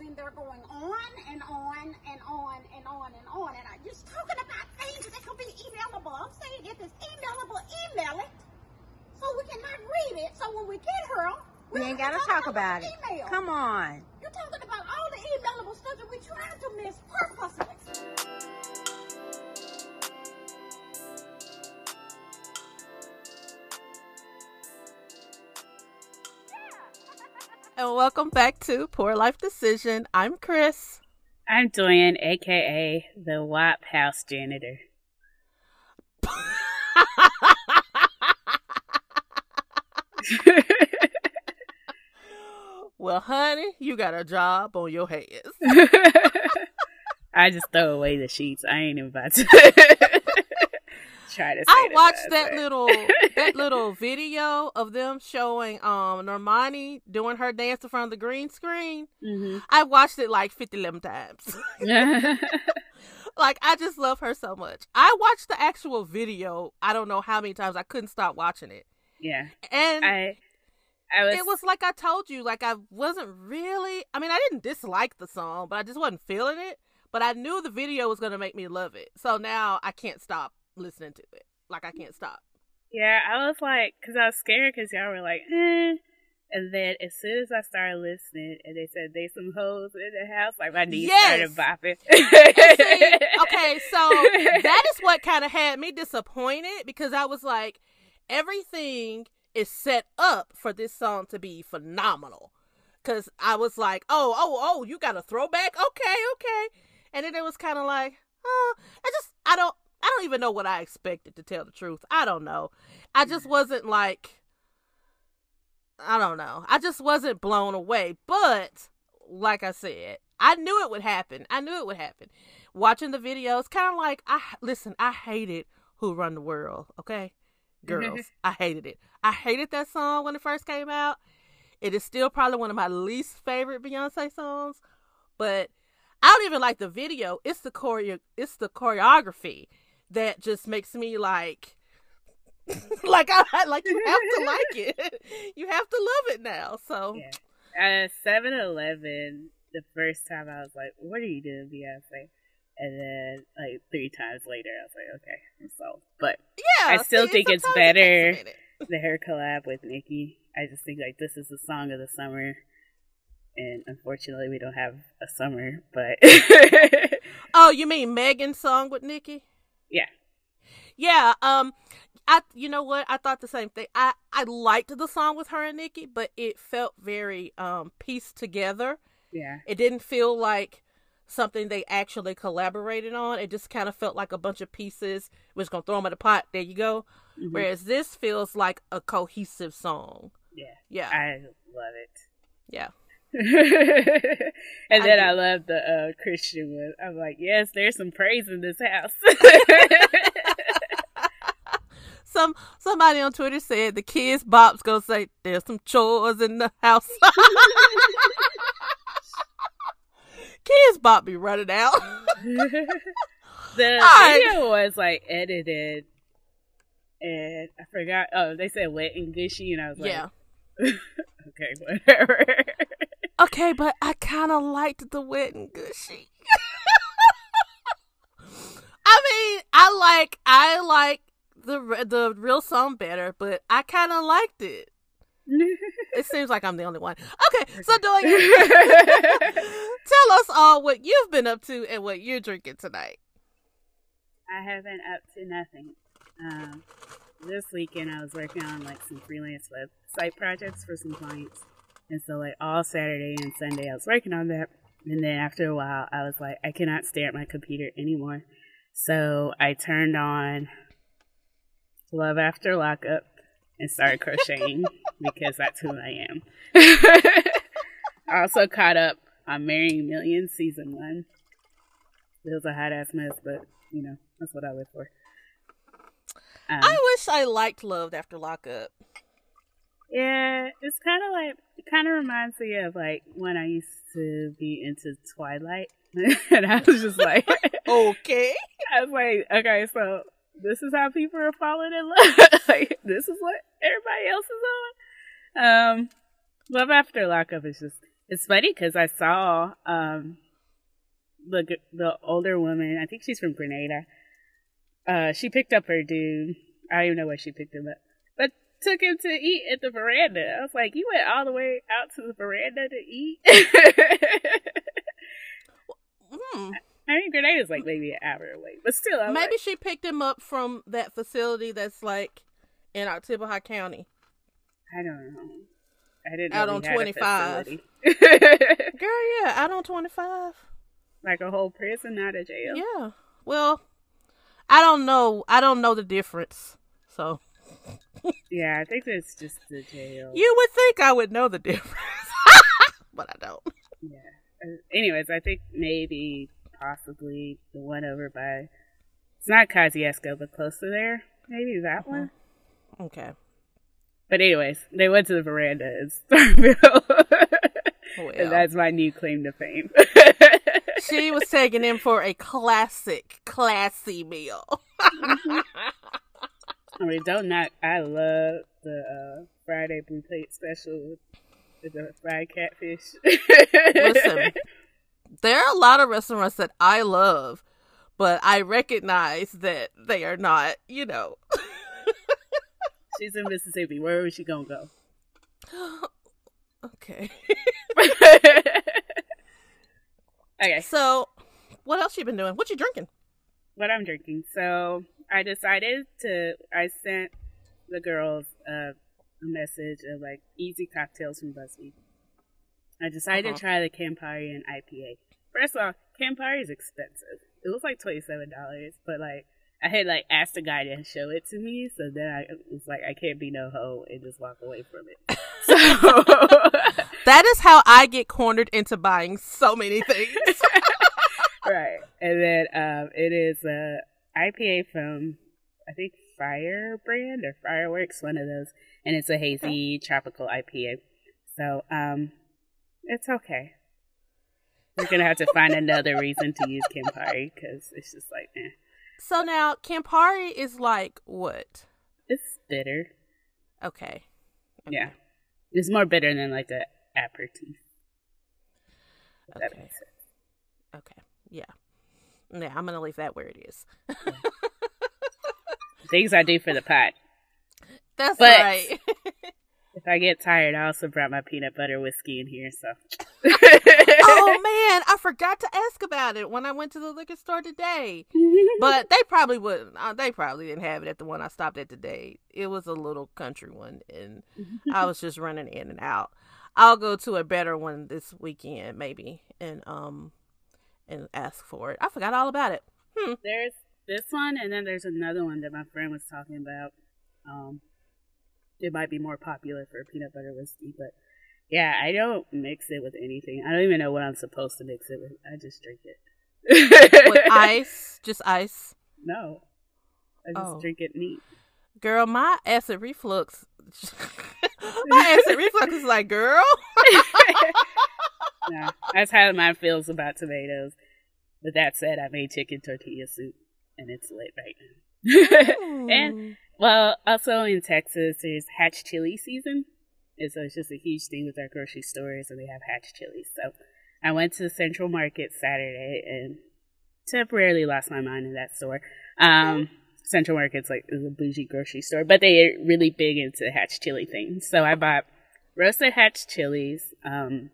in there going on and on and on and on and on. And I'm just talking about things that can be emailable. I'm saying if it's emailable, email it so we cannot read it. So when we get her, we ain't gotta talk about it. Email. Come on. You're talking about all the emailable stuff that we try to miss purposely. And welcome back to Poor Life Decision. I'm Chris. I'm Doyen, aka the WAP house janitor. well, honey, you got a job on your hands. I just throw away the sheets. I ain't even about to try to. I watched that little that little video of them showing um Normani doing her dance in front of the green screen. Mm-hmm. I watched it like 50 11 times. like I just love her so much. I watched the actual video. I don't know how many times. I couldn't stop watching it. Yeah, and I, I was. It was like I told you. Like I wasn't really. I mean, I didn't dislike the song, but I just wasn't feeling it. But I knew the video was gonna make me love it. So now I can't stop listening to it. Like I can't stop. Yeah, I was like, because I was scared because y'all were like, eh. And then as soon as I started listening and they said they some hoes in the house, like my knees yes. started bopping. See, okay, so that is what kind of had me disappointed because I was like, everything is set up for this song to be phenomenal. Cause I was like, oh, oh, oh, you got a throwback? Okay, okay. And then it was kind of like, oh, I just, I don't, I don't even know what I expected to tell the truth. I don't know. I just mm. wasn't like, I don't know. I just wasn't blown away. But like I said, I knew it would happen. I knew it would happen. Watching the videos, kind of like I listen. I hated Who Run the World. Okay, girls, I hated it. I hated that song when it first came out. It is still probably one of my least favorite Beyonce songs, but I don't even like the video. It's the choreo. It's the choreography that just makes me like like I like you have to like it. you have to love it now. So yeah. at seven eleven, the first time I was like, What are you doing, Beyonce? And then like three times later I was like, Okay, I'm sold. But yeah, I still see, think it's better it the hair collab with Nicki. I just think like this is the song of the summer. And unfortunately we don't have a summer, but Oh, you mean Megan's song with Nicki? Yeah. Yeah, um I you know what? I thought the same thing. I I liked the song with her and Nicki, but it felt very um pieced together. Yeah. It didn't feel like something they actually collaborated on. It just kind of felt like a bunch of pieces. We're just gonna throw them in the pot. There you go. Mhm. Whereas this feels like a cohesive song. Yeah. Yeah. I love it. yeah. and I then do. I, love the uh, Christian one. I'm like, yes, there's some praise in this house. Some somebody on Twitter said the Kidz Bop's gonna say there's some chores in the house. Kidz Bop be running out. the right. video was like edited, and I forgot. Oh, they said wet and gushy, and I was like, yeah. okay, whatever. Okay, but I kind of liked the wet and gushy. I mean, I like I like the the real song better, but I kind of liked it. It seems like I'm the only one. Okay, so Doyen tell us all what you've been up to and what you're drinking tonight. I have been up to nothing. Um, this weekend I was working on like some freelance website projects for some clients. And so like all Saturday and Sunday I was working on that. And then after a while I was like, I cannot stare at my computer anymore. So I turned on Love After Lockup and started crocheting because that's who I am. I also caught up on Marrying Millions season one. It was a hot ass mess, but you know, that's what I live for. Um, I wish I liked Love After Lockup. Yeah, it's kind of like it kind of reminds me of like when I used to be into Twilight, and I was just like, Okay. I was like, okay, so this is how people are falling in love. like this is what everybody else is on. Um, Love After Lockup is just It's funny because I saw um, the the older woman. I think she's from Grenada. Uh, she picked up her dude. I don't even know where she picked him up, took him to eat at the veranda. I was like, you went all the way out to the veranda to eat. Hmm. I mean, Grenada's like maybe an hour away, but still, I'm Maybe like, she picked him up from that facility that's like in Oktibbeha County. I don't know. I didn't Out know on a 25. Girl, yeah, out on 25. like a whole prison, out a jail. Yeah. Well, I don't know. I don't know the difference. So Yeah, I think it's just the jail. you would think I would know the difference, but I don't. Yeah. Uh, anyways, I think maybe possibly the one over by it's not Kosciusko, but close to there. Maybe that Uh-huh. one. Okay. But anyways, they went to the veranda in Starkville. Well, and that's my new claim to fame. she was taking him for a classic, classy meal. I mean, don't knock. I love the uh, Friday blue plate special with the fried catfish. Listen, there are a lot of restaurants that I love, but I recognize that they are not, you know. she's in Mississippi. Where is she gonna go? okay. okay, So, what else you been doing? What you drinking? what I'm drinking. So I decided to. I sent the girls uh, a message of like easy cocktails from BuzzFeed. I decided Uh-huh. to try the Campari and IPA. First of all, Campari is expensive. It was like twenty seven dollars, but like I had like asked the guy to show it to me, so then I was like, I can't be no hoe and just walk away from it. So That is how I get cornered into buying so many things. right, and then um, it is a IPA from I think Firebrand or Fireworks, one of those, and it's a hazy tropical IPA. So um, it's okay. We're gonna have to find another reason to use Campari because it's just like, eh. so now Campari is like what? it's bitter. Okay. Yeah, it's more bitter than like a aperitif. Okay. makes sense. Okay. Yeah. Yeah, I'm gonna leave that where it is. Things I do for the pot. That's But- right. If I get tired, I also brought my peanut butter whiskey in here. So. oh man, I forgot to ask about it when I went to the liquor store today. But they probably wouldn't. Uh, they probably didn't have it at the one I stopped at today. It was a little country one, and I was just running in and out. I'll go to a better one this weekend, maybe, and um, and ask for it. I forgot all about it. Hmm. there's this one, and then there's another one that my friend was talking about. Um, it might be more popular for peanut butter whiskey, but yeah, I don't mix it with anything. I don't even know what I'm supposed to mix it with. I just drink it. With ice, just ice. No, I just Oh. drink it neat. Girl, my acid reflux. my acid reflux is like, girl. Nah, that's how mine feels about tomatoes. But that said, I made chicken tortilla soup, and it's lit right now. and well, also in Texas, there's hatch chili season, and so it's just a huge thing with our grocery stores, and they have hatch chilies. So I went to Central Market Saturday and temporarily lost my mind in that store. Um, Central Market's like is a bougie grocery store, but they're really big into hatch chili things. So I bought roasted hatch chilies, um,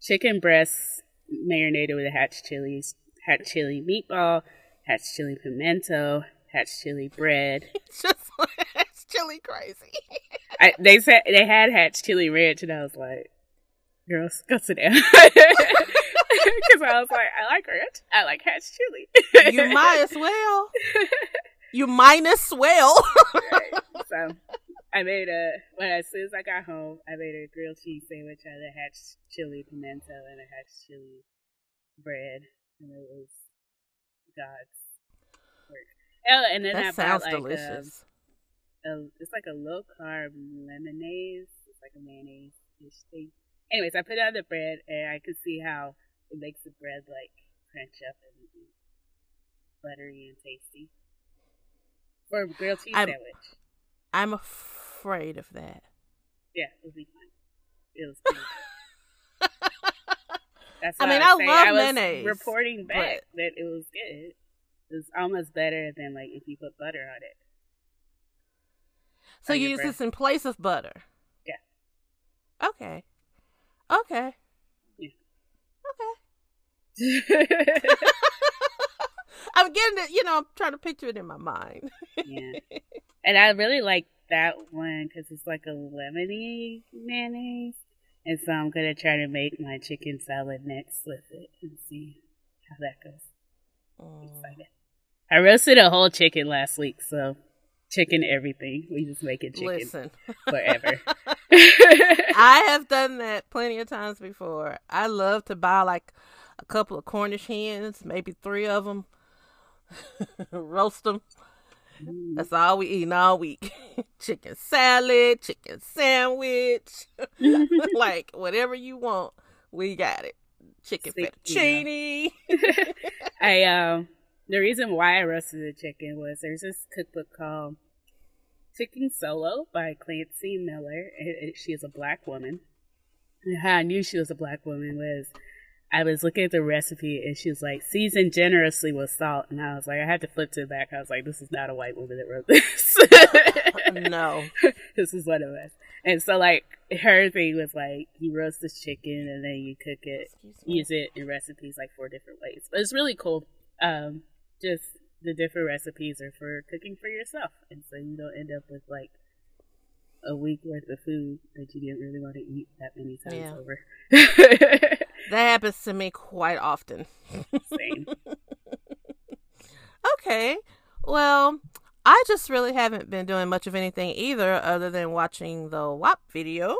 chicken breasts marinated with hatch chilies, hatch chili meatball, hatch chili pimento, hatch chili bread. It's just it's chili crazy. I, they said they had hatch chili ranch, and I was like, "Girls, go sit down." Because I was like, "I like ranch. I like hatch chili." you might as well. You might as well. Right. So I made a when as soon as I got home, I made a grilled cheese sandwich out of hatch chili pimento and a hatch chili bread, and it was God's work. Oh, and then I that sounds bought like um, delicious. A, a, it's like a low carb lemonade. It's like a mayonnaise ish thing. Anyways, I put it on the bread, and I could see how it makes the bread like crunch up and be buttery and tasty for a grilled cheese I'm- sandwich. I'm afraid of that. Yeah, it'll be fine. It was pretty That's I mean, was I love I mayonnaise, Reporting back but- that it was good. It was almost better than like if you put butter on it. So on you use bread. this in place of butter. Yeah. Okay. Okay. Yeah. Okay. I'm getting it. You know, I'm trying to picture it in my mind. yeah. And I really like that one because it's like a lemony mayonnaise. And so I'm going to try to make my chicken salad next with it and see how that goes. Mm. Excited. I roasted a whole chicken last week, so chicken everything. We just make it chicken Listen, forever. I have done that plenty of times before. I love to buy like a couple of Cornish hens, maybe three of them, roast them. That's all we eating all week. chicken salad, chicken sandwich, like whatever you want, we got it. Chicken Sick, fettuccine. I um the reason why I roasted the chicken was there's this cookbook called Cooking Solo by Klancy Miller. It, it, she is a black woman. And how I knew she was a black woman was I was looking at the recipe and she was like, season generously with salt. And I was like, I had to flip to the back. I was like, this is not a white woman that wrote this. no. this is one of us. And so, like, her thing was like, you roast this chicken and then you cook it, use it in recipes like four different ways. But it's really cool. Um, just the different recipes are for cooking for yourself. And so you don't end up with like a week worth of food that you didn't really want to eat that many times Yeah. over. That happens to me quite often. Same. Okay. Well, I just really haven't been doing much of anything either other than watching the WAP video.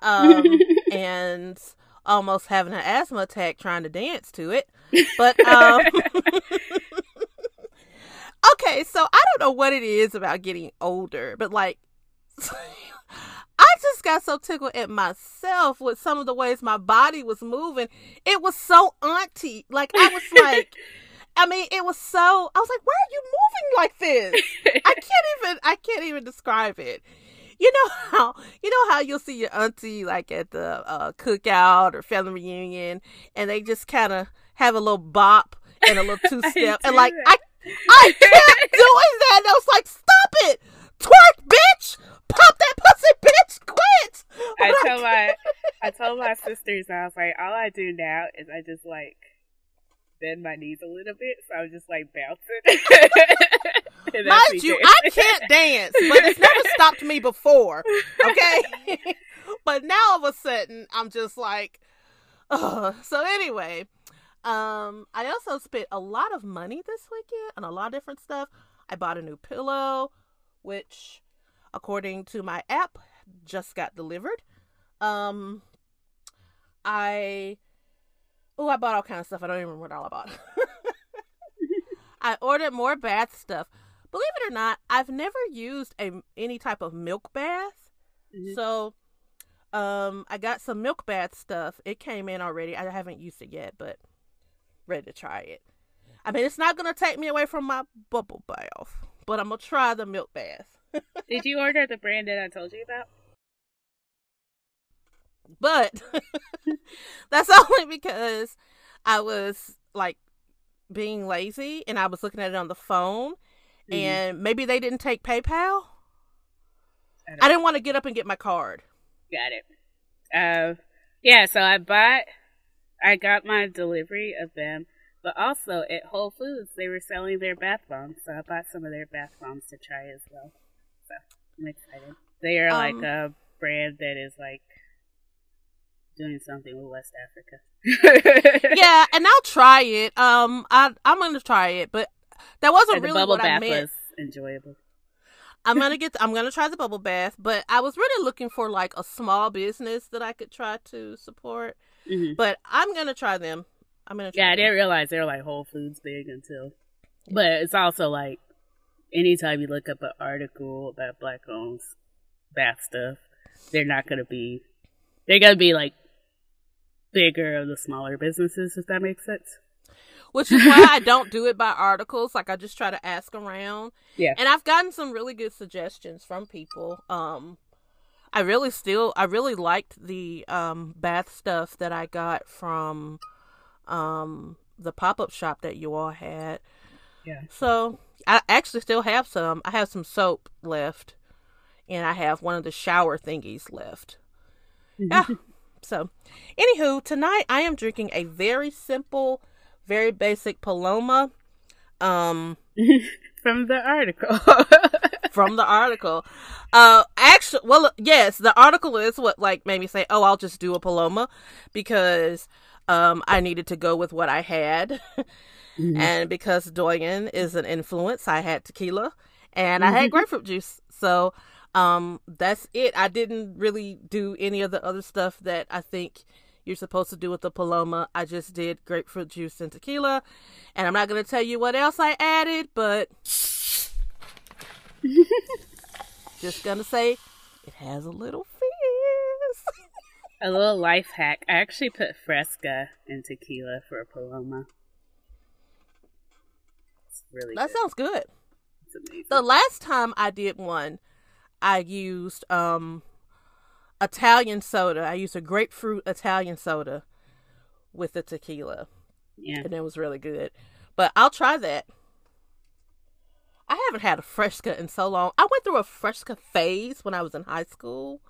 Um, and almost having an asthma attack trying to dance to it. But um Okay, so I don't know what it is about getting older, but like I just got so tickled at myself with some of the ways my body was moving. It was so auntie. Like I was like I mean, it was so I was like, why are you moving like this? I can't even I can't even describe it. You know how you know how you'll see your auntie like at the uh, cookout or family reunion, and they just kind of have a little bop and a little two step, and like that. I I kept doing that, and I was like, stop it, twerk, bitch, pop that pussy, bitch, quit. I told my I told my sisters I was like, all I do now is I just like bend my knees a little bit, so I'm just like bouncing. Mind you. I can't dance, but it's never stopped me before. Okay, but now all of a sudden I'm just like, ugh. So anyway, um, I also spent a lot of money this weekend on a lot of different stuff. I bought a new pillow, which, according to my app, just got delivered. Um, I oh, I bought all kind of stuff. I don't even remember what all I bought. I ordered more bath stuff. Believe it or not, I've never used a any type of milk bath. Mhm. So, um, I got some milk bath stuff. It came in already. I haven't used it yet, but ready to try it. I mean, it's not gonna take me away from my bubble bath, but I'm gonna try the milk bath. Did you order the brand that I told you about? But that's only because I was like being lazy and I was looking at it on the phone, Mhm. and maybe they didn't take PayPal. I I didn't want to get up and get my card. Got it. Uh, yeah, so I bought, I got my delivery of them, but also at Whole Foods they were selling their bath bombs, so I bought some of their bath bombs to try as well. So I'm excited. They are like Um, a brand that is like doing something with West Africa. yeah, and I'll try it. Um, I I'm gonna try it, but that wasn't really bubble what I bath meant. was enjoyable. I'm gonna get. I'm gonna try the bubble bath, but I was really looking for like a small business that I could try to support. hmm But I'm gonna try them. I'm gonna. Yeah, I didn't realize they were like Whole Foods big until. But it's also like anytime you look up an article about black owned bath stuff, they're not going to be. They're to be like bigger of the smaller businesses, if that makes sense. which is why I don't do it by articles. Like I just try to ask around. Yeah. And I've gotten some really good suggestions from people. Um, I really still I really liked the um bath stuff that I got from um the pop-up shop that you all had. Yeah. So, I actually still have some. I have some soap left and I have one of the shower thingies left. Yeah. So, anywho, tonight I am drinking a very simple, very basic Paloma. Um, From the article. from the article. Uh, actually, well, yes, the article is what like made me say, "Oh, I'll just do a Paloma," because um I needed to go with what I had, and because Doyen is an influence, I had tequila and I had grapefruit juice. So, um, that's it. I didn't really do any of the other stuff that I think you're supposed to do with the Paloma. I just did grapefruit juice and tequila, and I'm not gonna tell you what else I added, but just gonna say it has a little. A little life hack. I actually put Fresca in tequila for a Paloma. It's really that good. sounds good. It's amazing. The last time I did one, I used um Italian soda. I used a grapefruit Italian soda with the tequila, yeah. and it was really good. But I'll try that. I haven't had a Fresca in so long. I went through a Fresca phase when I was in high school,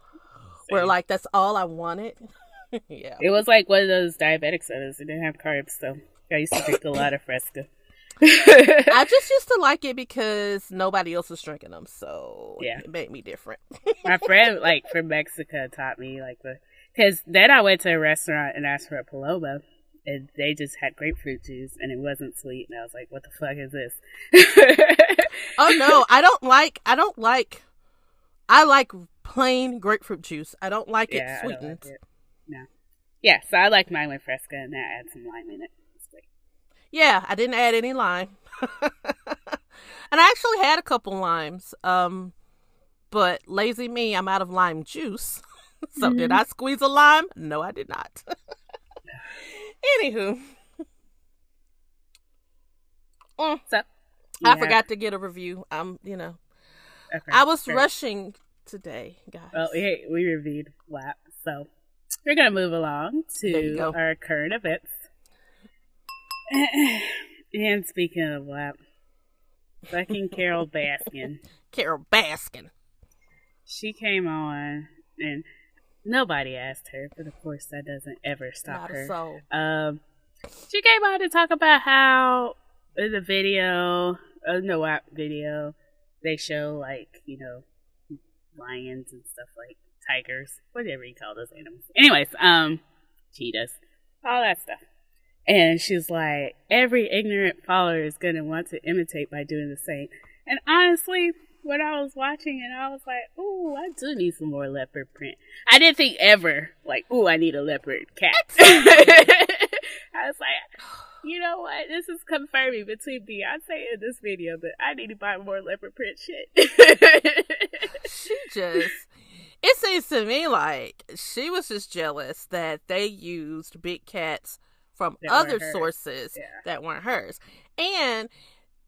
where like that's all I wanted. yeah. It was like one of those diabetic sodas. It didn't have carbs, so I used to drink a lot of Fresca. I just used to like it because nobody else was drinking them, so Yeah. it made me different. My friend, like from Mexico, taught me like the because then I went to a restaurant and asked for a Paloma, and they just had grapefruit juice and it wasn't sweet, and I was like, "What the fuck is this?" oh no, I don't like. I don't like. I like plain grapefruit juice. I don't like yeah, it sweetened. like it. No. Yeah, so I like mine with Fresca, and I add some lime in it. Yeah, I didn't add any lime. and I actually had a couple limes. Um, but lazy me, I'm out of lime juice. so did I squeeze a lime? No, I did not. Anywho, Mm, So I forgot to get a review. Um, you know, okay, I was great. rushing today, guys. Well, hey, we reviewed WAP, so we're gonna move along to our current events. and speaking of WAP, fucking Carole Baskin, Carole Baskin. she came on, and nobody asked her, but of course that doesn't ever stop Not her. soul. Um, she came on to talk about how in the video, uh, no WAP video, they show like you know lions and stuff like tigers, whatever you call those animals. Anyways, um, cheetahs, all that stuff. And she's like, every ignorant follower is gonna want to imitate by doing the same. And honestly, when I was watching it, I was like, ooh, I do need some more leopard print. I didn't think ever, like, ooh, I need a leopard cat. I was like, you know what? This is confirming between Beyonce and this video that I need to buy more leopard print shit. she just it seems to me like she was just jealous that they used big cats from That other sources Yeah. that weren't hers and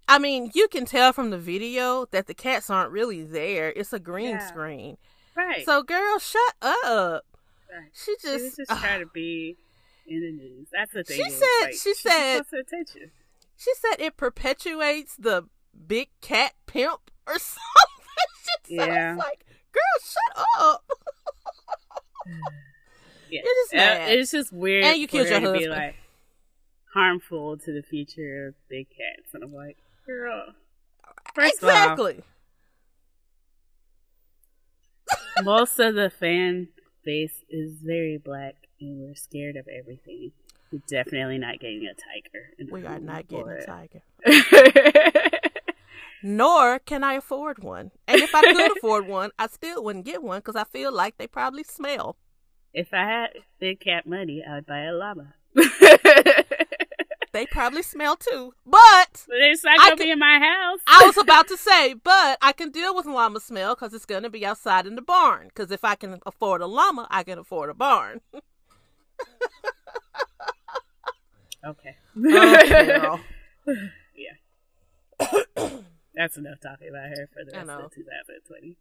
i mean you can tell from the video that the cats aren't really there it's a green Yeah. screen right. so girl shut up Right. she she was just, just trying to be in the news. That's the thing. She is, said- like, she said- attention. she said it perpetuates the big cat pimp or something she Yeah. like girl shut up Yeah. You're Uh, it's just weird And you killed your to be husband. like harmful to the future of big cats, and I'm like, girl. First exactly of all, most of the fan base is very black, and we're scared of everything. We're definitely not getting a tiger. we are not getting a tiger nor can I afford one. And if I could afford one, I still wouldn't get one because I feel like they probably smell. if I had big cat money, I would buy a llama. They probably smell too. But But it's not gonna could- be in my house. I was about to say, but I can deal with llama smell because it's going to be outside in the barn. Because if I can afford a llama, I can afford a barn. Okay. Okay, girl. That's enough talking about her for the rest of 2020.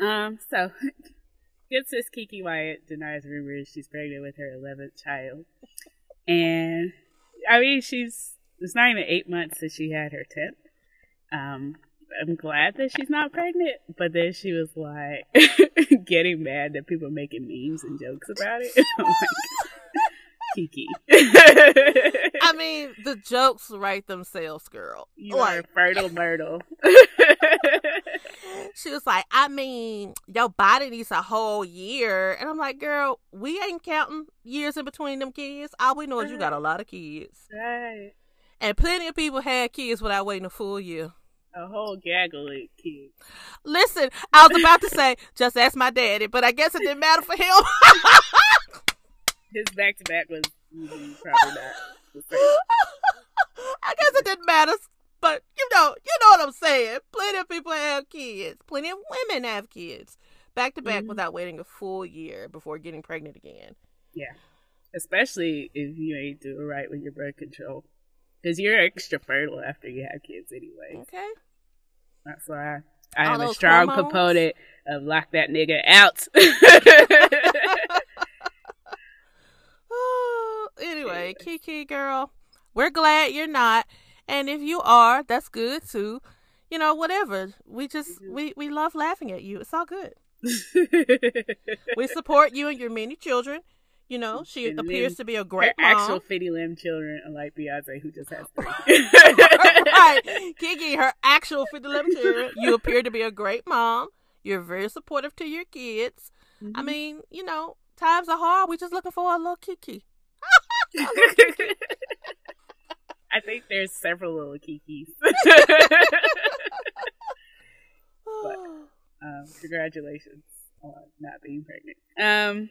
Um, so good sis Keke Wyatt denies rumors she's pregnant with her eleventh child. And I mean she's it's not even eight months since she had her tenth. Um I'm glad that she's not pregnant, but then she was like getting mad that people are making memes and jokes about it. I'm like, Keke. I mean, the jokes write themselves, girl. you like, are fertile myrtle. she was like, I mean, your body needs a whole year. And I'm like, girl, we ain't counting years in between them kids. All we know is you got a lot of kids. right. And plenty of people had kids without waiting a full year. A whole gaggle of kids. Listen, I was about to say, just ask my daddy, but I guess it didn't matter for him. His back to back was probably not the same. I guess it didn't matter, but you know, you know what I'm saying. Plenty of people have kids. Plenty of women have kids back to back without waiting a full year before getting pregnant again. Yeah. Especially if you ain't doing right with your birth control. Because you're extra fertile after you have kids anyway. Okay. That's why I All am a strong hormones? component of lock that nigga out. anyway, Keke girl, we're glad you're not. And if you are, that's good too. You know, whatever. We just Mhm. we we love laughing at you. It's all good. We support you and your many children. You know, she And appears to be a Her great actual mom. fitty limb children, unlike Beyonce, who just has three. right. Keke, her actual 50 children. You appear to be a great mom. You're very supportive to your kids. I Mhm. mean, you know, times are hard. We're just looking for a little Kiki. I think there's several little kikis. um, congratulations on not being pregnant. Um,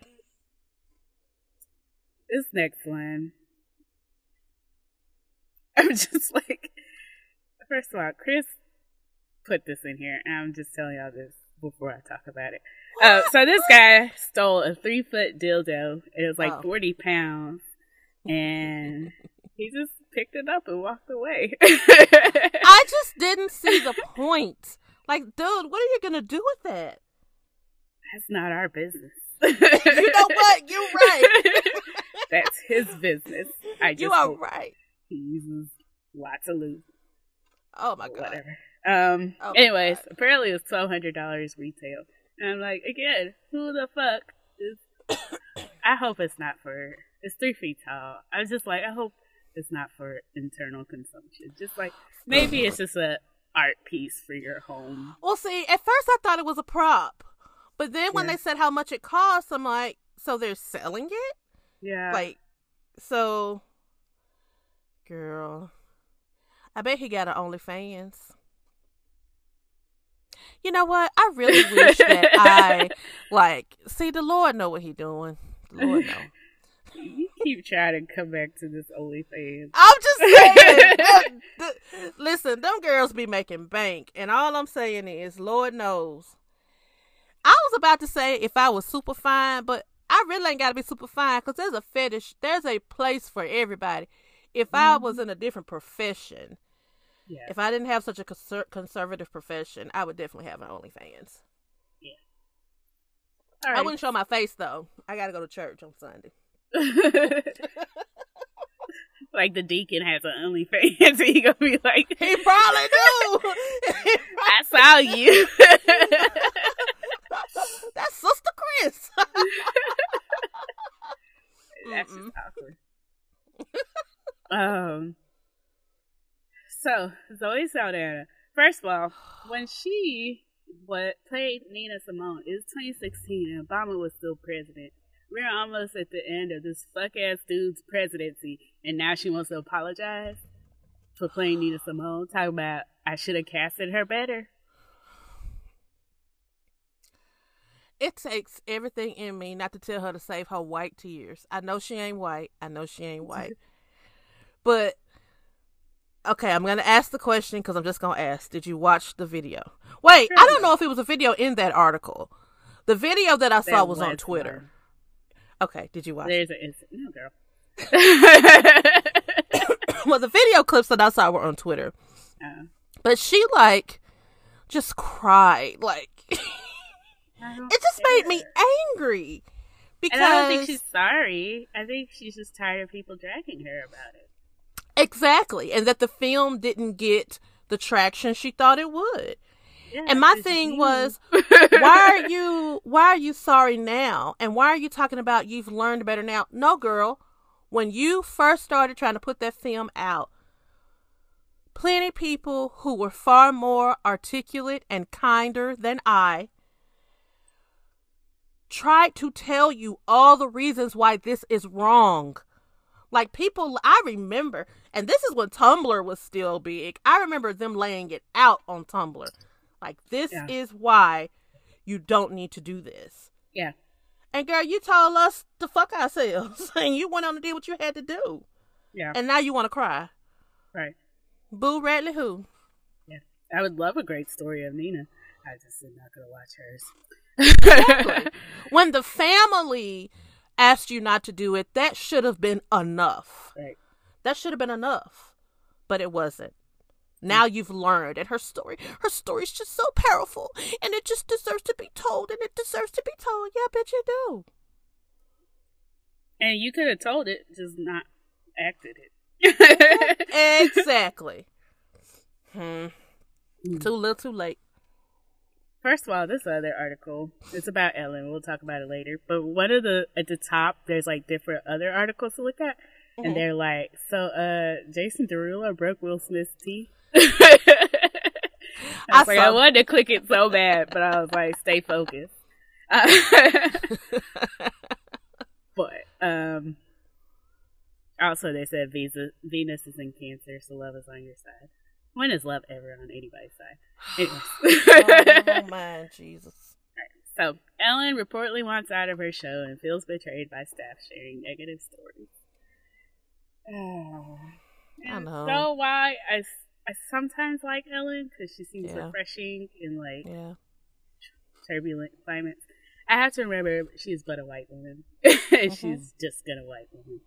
this next one, I'm just like, first of all, Chris put this in here, and I'm just telling y'all this before I talk about it. Uh, so this guy stole a three foot dildo. It was like Oh. 40 pounds, and he just picked it up and walked away. I just didn't see the point. Like, dude, what are you gonna do with it? That's not our business. You know what? You're right. That's his business. I just You are right. he uses lots of lube. Oh my god. Whatever. Um. Oh anyways, God. apparently it's twelve hundred dollars retail, and I'm like, again, who the fuck is? I hope it's not for. It's three feet tall. I was just like, I hope it's not for internal consumption. Just like maybe it's just a art piece for your home. Well, see, at first I thought it was a prop, but then when Yeah. they said how much it costs, I'm like, so they're selling it? Yeah. Like, so, girl, I bet he got an OnlyFans. You know what? I really wish that I like see the Lord know what he doing. The Lord know. you keep trying to come back to this OnlyFans. I'm just saying. Uh, th- listen, them girls be making bank, and all I'm saying is, Lord knows. About to say if I was super fine, but I really ain't got to be super fine because there's a fetish. There's a place for everybody. If I mm-hmm. was in a different profession, Yeah. if I didn't have such a conser- conservative profession, I would definitely have an OnlyFans. All I wouldn't show my face though. I got to go to church on Sunday. like the deacon has an OnlyFans, he gonna be like, He probably do. "I saw you." That's Sister Chris. That's just awkward. um. So Zoe Saldana. First of all, when she what played Nina Simone, it was 2016, and Obama was still president. We're almost at the end of this fuck ass dude's presidency, and now she wants to apologize for playing Nina Simone. Talk about I should have casted her better. It takes everything in me not to tell her to save her white tears. I know she ain't white. I know she ain't white. but okay, I'm gonna ask the question because I'm just gonna ask. Did you watch the video? Wait, I don't know if it was a video in that article. The video that I saw was on Twitter. Okay, did you watch? There's an instant. No, girl. well, the video clips that I saw were on Twitter. Uh, But she like just cried like Mm-hmm. It just made me angry because And I don't think she's sorry. I think she's just tired of people dragging her about it. exactly, and that the film didn't get the traction she thought it would. Yeah, And my thing you. was, why are you why are you sorry now? And why are you talking about you've learned better now? No, girl. When you first started trying to put that film out, plenty people who were far more articulate and kinder than I tried to tell you all the reasons why this is wrong. Like people, I remember, and this is when Tumblr was still big. I remember them laying it out on Tumblr. Like, this Yeah. is why you don't need to do this. Yeah. And girl, you told us to fuck ourselves, and you went on to do what you had to do, Yeah. and now you want to cry. right. Boo Radley, who? Yeah. I would love a great story of Nina. I just am not going to watch hers. Exactly. when the family asked you not to do it, that should have been enough. right. That should have been enough, but it wasn't. Now you've learned, and her story, her story's just so powerful, and it just deserves to be told, and it deserves to be told. Yeah, bitch, you do. And you could have told it, just not acted it. exactly. Hmm. Too little, too late. First of all, this other article, it's about Ellen. We'll talk about it later. But one of the, at the top, there's like different other articles to look at. Mhm. And they're like, so, uh, Jason Derulo broke Will Smith's teeth. I I was like, I wanted to click it so bad, but I was like, stay focused. Uh, but, um, also they said Visa, Venus is in Cancer, so love is on your side. When is love ever on anybody's side? Anyways. oh my Jesus. So, Ellen reportedly wants out of her show and feels betrayed by staff sharing negative stories. I And know. So, why I, I sometimes like Ellen because she seems Yeah. refreshing in like Yeah. turbulent climates. I have to remember she's but a white woman. And mm-hmm. she's just gonna white woman.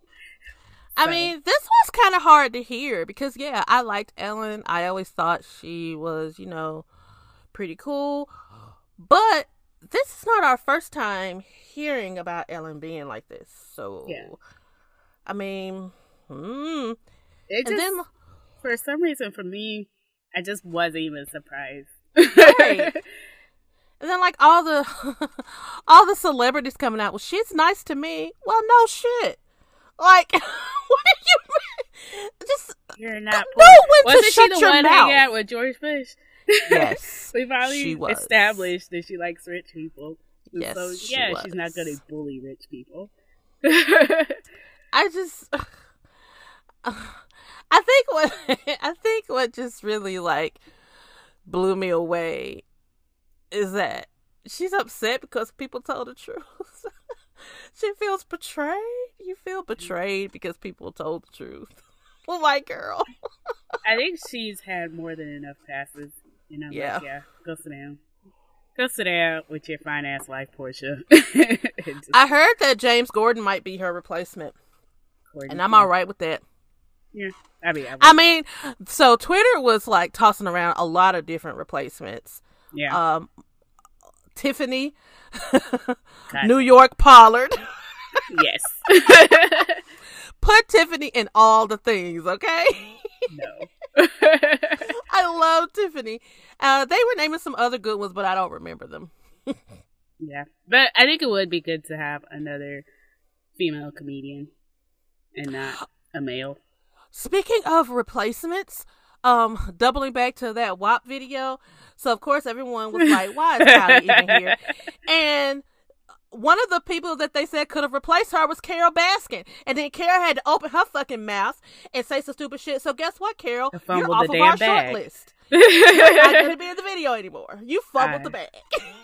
I So- mean, this was kind of hard to hear because, yeah, I liked Ellen. I always thought she was, you know, pretty cool. But this is not our first time hearing about Ellen being like this. So, Yeah. I mean, hmm. It And just, then, for some reason, for me, I just wasn't even surprised. Right. and then, like all the, all the celebrities coming out. Well, she's nice to me. Well, no shit. Like, what do you just You're uh, not. know poor. when to Wasn't she shut the your one mouth. hanging out with George Bush? yes. we finally She was. established that she likes rich people. And Yes, so she yeah, she's not going to bully rich people. I just I think what I think what just really like blew me away is that she's upset because people told the truth. She feels betrayed. You feel betrayed because people told the truth. like girl. I think she's had more than enough passes. And I'm Yeah. like, yeah, go sit down. Go sit down with your fine ass life, Portia. Just I heard that James Corden might be her replacement. according And I'm all right with that. Yeah, I mean, I, I mean, so Twitter was like tossing around a lot of different replacements. yeah. Um Tiffany, New York Pollard. yes. Put Tiffany in all the things, okay? no. I love Tiffany. Uh, they were naming some other good ones, but I don't remember them. yeah, but I think it would be good to have another female comedian and not a male. Speaking of replacements, um, doubling back to that WAP video. So of course everyone was like, "Why is Kylie even here?" And one of the people that they said could have replaced her was Carole Baskin, and then Carole had to open her fucking mouth and say some stupid shit. So guess what, Carole? You're off the of our bag. short list. You're not to be in the video anymore. You fumbled the bag.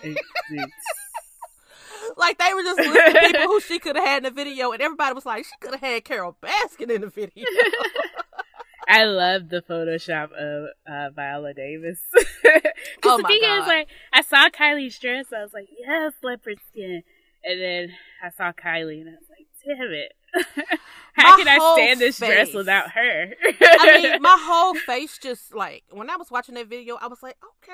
It's- like they were just listing people who she could have had in the video, and everybody was like, she could have had Carole Baskin in the video. I love the Photoshop of uh, Viola Davis. Oh the thing God. is, like, I saw Kylie's dress, I was like, yes, leopard skin. And then I saw Kylie, and I was like, damn it. How My can I stand this dress without her? I mean, my whole face just like when I was watching that video, I was like, okay,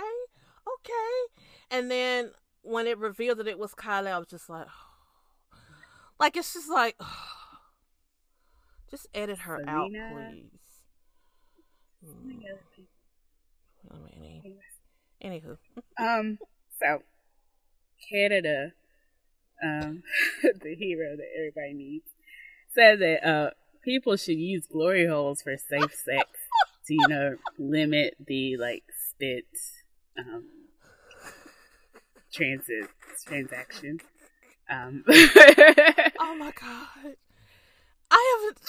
okay. And then when it revealed that it was Kylie, I was just like, like it's just like, just edit her out, please. Mm, I mean, anywho, Um, so Canada, um, the hero that everybody needs, said that uh people should use glory holes for safe sex to you know limit the like spit um transit transaction. Um, oh my god, I haven't.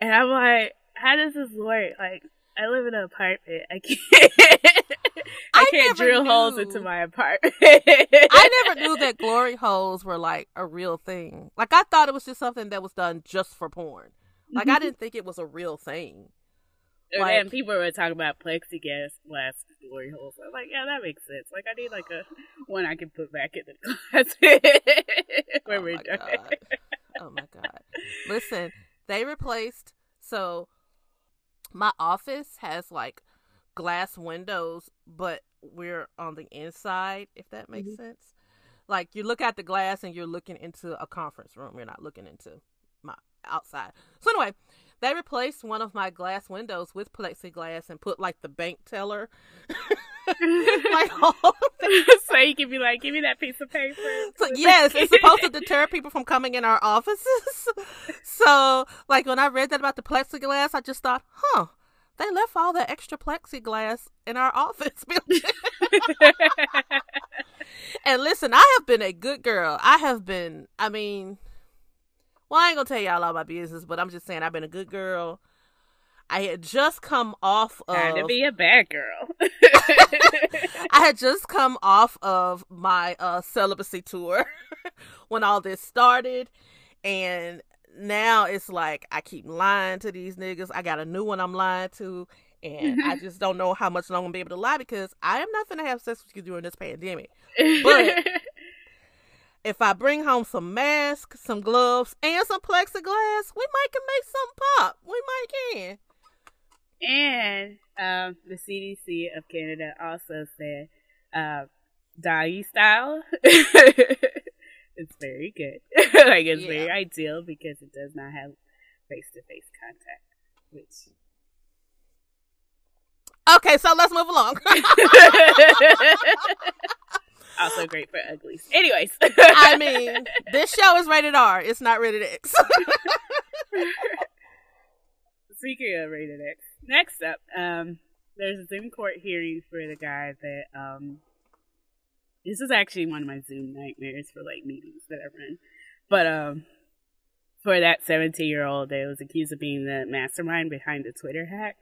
and I'm like, how does this work? Like, I live in an apartment. I can't. I, I can't drill holes into my apartment. I never knew that glory holes were like a real thing. Like I thought it was just something that was done just for porn. Like I mm-hmm. didn't think it was a real thing. And Like- then people were talking about plexiglass glass glory holes. I was like, yeah, that makes sense. Like, I need like a one I can put back in the closet when oh we're my done. god. Oh my god. Listen, they replaced so my office has like glass windows, but we're on the inside, if that makes Mhm. sense. Like you look at the glass and you're looking into a conference room. You're not looking into my outside. So anyway, they replaced one of my glass windows with plexiglass and put like the bank teller like all so you can be like, give me that piece of paper. So yes, it's supposed to deter people from coming in our offices. so, like when I read that about the plexiglass, I just thought, huh, they left all that extra plexiglass in our office building. and listen, I have been a good girl. I have been, I mean, well, I ain't gonna tell y'all all my business, but I'm just saying I've been a good girl. I had just come off of Time to be a bad girl. I had just come off of my uh, celibacy tour when all this started, and now it's like I keep lying to these niggas. I got a new one I'm lying to, and I just don't know how much longer I'm gonna be able to lie because I am not gonna have sex with you during this pandemic. But- If I bring home some masks, some gloves, and some plexiglass, we might can make something pop. We might can. And um, the CDC of Canada also said, uh, doggy style. it's very good. like it's very ideal because it does not have face to face contact, which Okay, so let's move along. also great for uglies. Anyways, I mean, this show is rated R. It's not rated X. Speaking of rated X, next up, um, there's a Zoom court hearing for the guy that um, this is actually one of my Zoom nightmares for like meetings that I run, but um, for that 17 year old that was accused of being the mastermind behind the Twitter hack,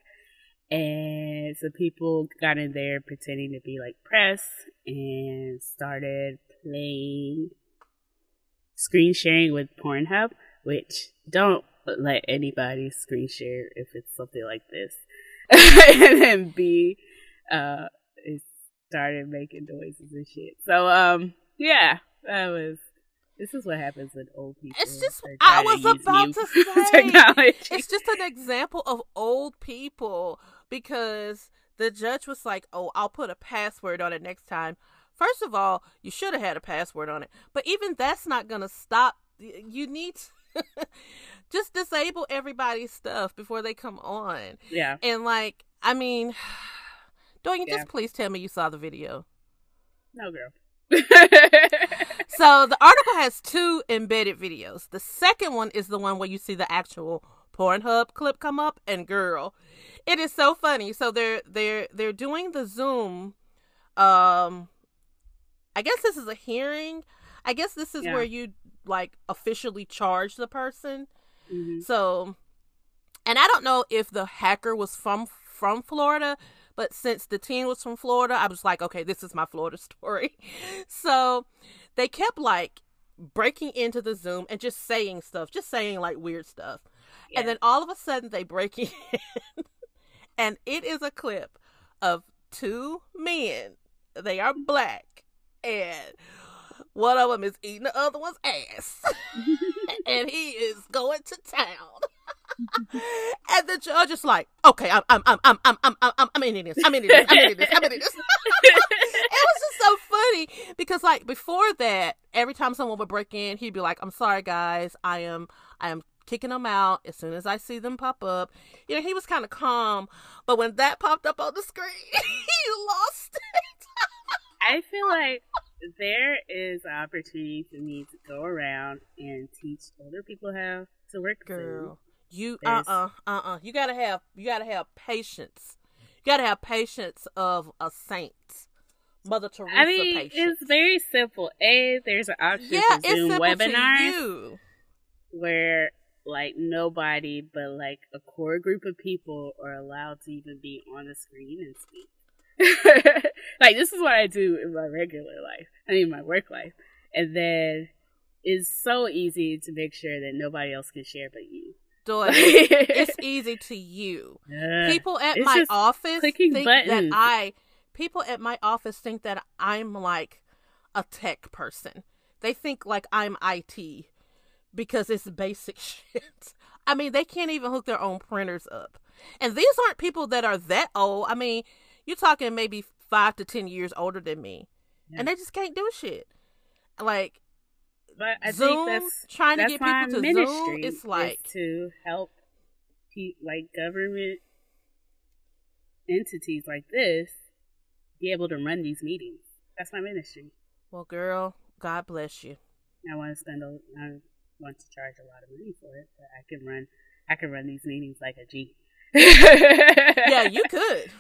and so people got in there pretending to be like press and started playing screen sharing with Pornhub, which don't let anybody screen share if it's something like this. and then B, uh, it started making noises and shit. So, um, yeah, that was. This is what happens when old people. It's just- I was about to say, it's just an example of old people because the judge was like, "Oh, I'll put a password on it next time." First of all, you should have had a password on it, but even that's not gonna stop. You need to just disable everybody's stuff before they come on, yeah. and like, I mean, don't you Yeah. just please tell me you saw the video? No, girl. So the article has two embedded videos. The second one is the one where you see the actual Pornhub clip come up and girl, it is so funny. So they're they're they're doing the Zoom um I guess this is a hearing. I guess this is Yeah. where you like officially charge the person. Mhm. So, and I don't know if the hacker was from from Florida, but since the teen was from Florida, I was like, okay, this is my Florida story. So, they kept like breaking into the Zoom and just saying stuff, just saying like weird stuff. Yeah. And then all of a sudden they break in and it is a clip of two men. They are black and one of them is eating the other one's ass. and he is going to town. and the judge is like, okay, I'm, I'm, I'm, I'm, I'm, I'm, I'm, I'm in this. I'm in this. I'm in this. I'm in this. it was just so funny because, like, before that, every time someone would break in, he'd be like, "I'm sorry, guys. I am, I am kicking them out as soon as I see them pop up." You know, he was kind of calm, but when that popped up on the screen, he lost it. I feel like there is an opportunity for me to go around and teach older people how to work girl you uh uh uh uh you gotta have you gotta have patience. You gotta have patience of a saint. Mother teresa i mean patience. it's very simple. A there's an option yeah, for zoom webinars where like nobody but like a core group of people are allowed to even be on the screen and speak like this is what I do in my regular life. I mean my work life. And then it's so easy to make sure that nobody else can share but you. Daughter, it's easy to you. Uh, people at my office think buttons. that I people at my office think that I'm like a tech person. They think like I'm IT because it's basic shit. I mean, they can't even hook their own printers up. And these aren't people that are that old. I mean, you're talking maybe five to ten years older than me, yeah. and they just can't do shit. Like, but I Zoom, think that's trying that's to get people to Zoom. It's like to help, pe- like government entities like this be able to run these meetings. That's my ministry. Well, girl, God bless you. I want to spend a, I want to charge a lot of money for it, but I can run, I can run these meetings like a G. yeah, you could.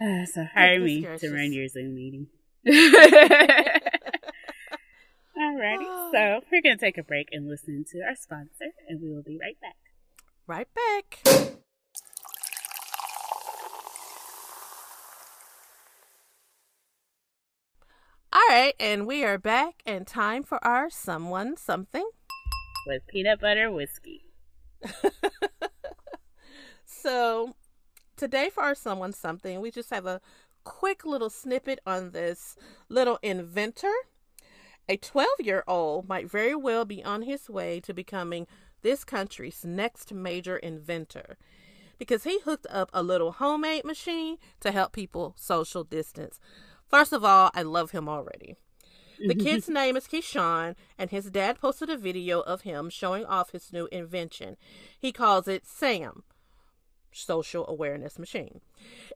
Uh, so hire me to run your Zoom meeting. Alrighty, so we're gonna take a break and listen to our sponsor, and we will be right back. Right back. All right, and we are back, and time for our someone something with peanut butter whiskey. so, today for our someone something, we just have a quick little snippet on this little inventor. A 12 year old might very well be on his way to becoming this country's next major inventor because he hooked up a little homemade machine to help people social distance. First of all, I love him already. The kid's name is Keyshawn, and his dad posted a video of him showing off his new invention. He calls it SAM, Social Awareness Machine.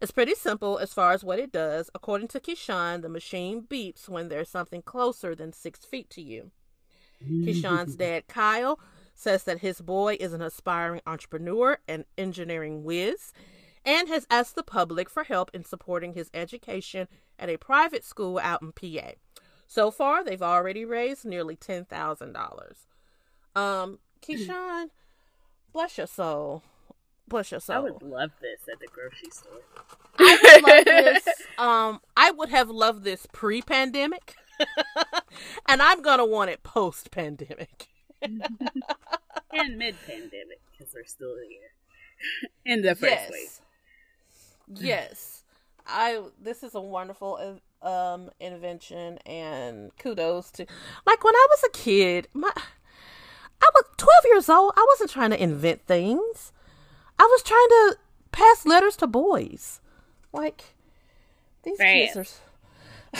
It's pretty simple as far as what it does. According to Keyshawn, the machine beeps when there's something closer than six feet to you. Keyshawn's dad, Kyle, says that his boy is an aspiring entrepreneur and engineering whiz and has asked the public for help in supporting his education at a private school out in PA. So far, they've already raised nearly ten thousand dollars. Um, Keyshawn, bless your soul. Bless your soul. I would love this at the grocery store. I would love this. Um, I would have loved this pre-pandemic, and I'm gonna want it post-pandemic and mid-pandemic because we're still here in the first yes. place. Yes, I. This is a wonderful um invention and kudos to like when I was a kid, my I was 12 years old. I wasn't trying to invent things. I was trying to pass letters to boys. Like these right. kids are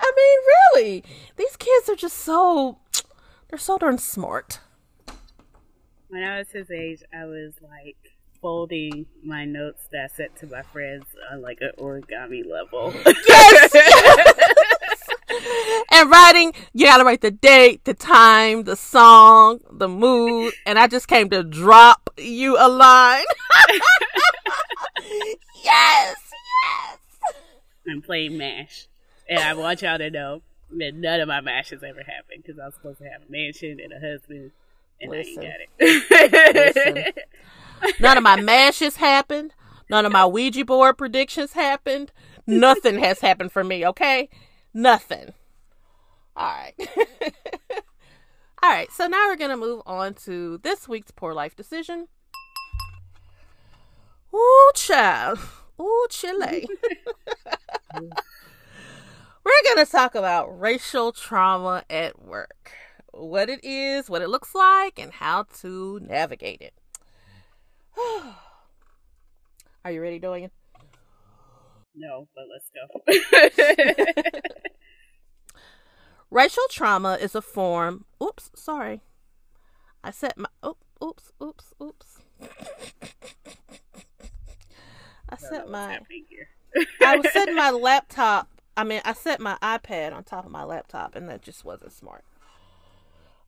I mean, really. These kids are just so they're so darn smart. When I was his age, I was like folding my notes that I sent to my friends on like an origami level. Yes. and writing, you gotta write the date, the time, the song, the mood, and I just came to drop you a line. yes, yes. I'm playing MASH. And I want y'all to know that none of my MASHes ever happened because I was supposed to have a mansion and a husband, and Listen. I ain't got it. None of my mashes happened. None of my Ouija board predictions happened. Nothing has happened for me, okay? Nothing. All right. All right, so now we're going to move on to this week's Poor Life Decision. Ooh, child. Ooh, Chile. we're going to talk about racial trauma at work. what it is, what it looks like, and how to navigate it. Are you ready, Dorian? No, but let's go. Racial trauma is a form. Oops, sorry. I set my. Oh, oops, oops, oops. I set my. I was setting my laptop. I mean, I set my iPad on top of my laptop, and that just wasn't smart.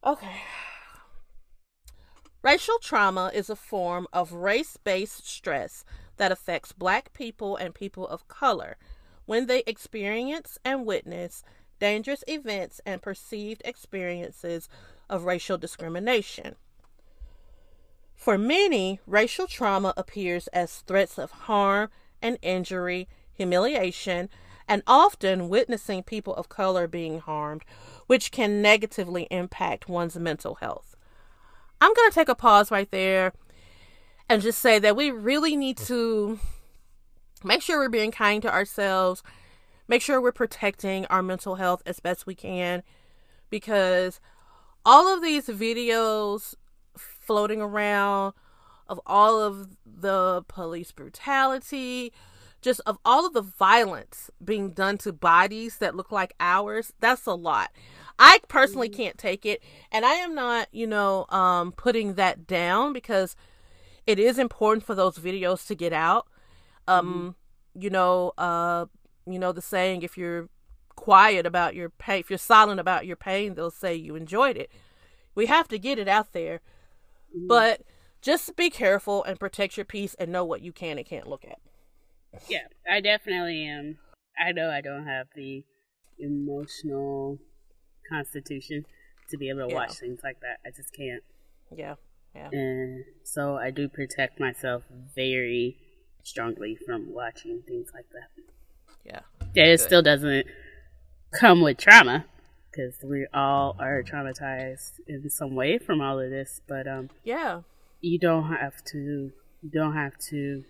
Okay. Racial trauma is a form of race based stress that affects black people and people of color when they experience and witness dangerous events and perceived experiences of racial discrimination. For many, racial trauma appears as threats of harm and injury, humiliation, and often witnessing people of color being harmed, which can negatively impact one's mental health. I'm going to take a pause right there and just say that we really need to make sure we're being kind to ourselves, make sure we're protecting our mental health as best we can, because all of these videos floating around of all of the police brutality, just of all of the violence being done to bodies that look like ours, that's a lot. I personally mm-hmm. can't take it, and I am not, you know, um, putting that down because it is important for those videos to get out. Um, mm-hmm. you know, uh, you know the saying: if you're quiet about your pain, if you're silent about your pain, they'll say you enjoyed it. We have to get it out there, mm-hmm. but just be careful and protect your peace and know what you can and can't look at. Yeah, I definitely am. I know I don't have the emotional constitution to be able to yeah. watch things like that. I just can't. Yeah. Yeah. And so I do protect myself very strongly from watching things like that. Yeah. Yeah, it Good. still doesn't come with trauma because we all are traumatized in some way from all of this, but um yeah. You don't have to you don't have to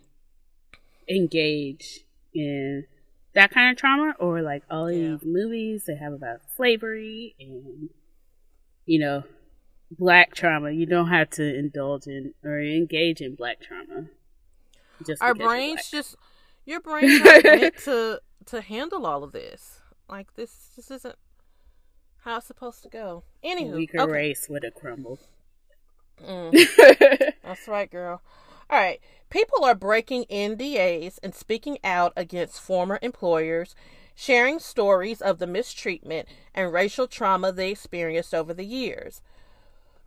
engage in that kind of trauma or like all yeah. these movies they have about slavery and you know black trauma you don't have to indulge in or engage in black trauma just our brains just your brain's not meant to to handle all of this like this this isn't how it's supposed to go anywho weaker okay. race would have crumbled mm. that's right girl all right. People are breaking NDAs and speaking out against former employers, sharing stories of the mistreatment and racial trauma they experienced over the years.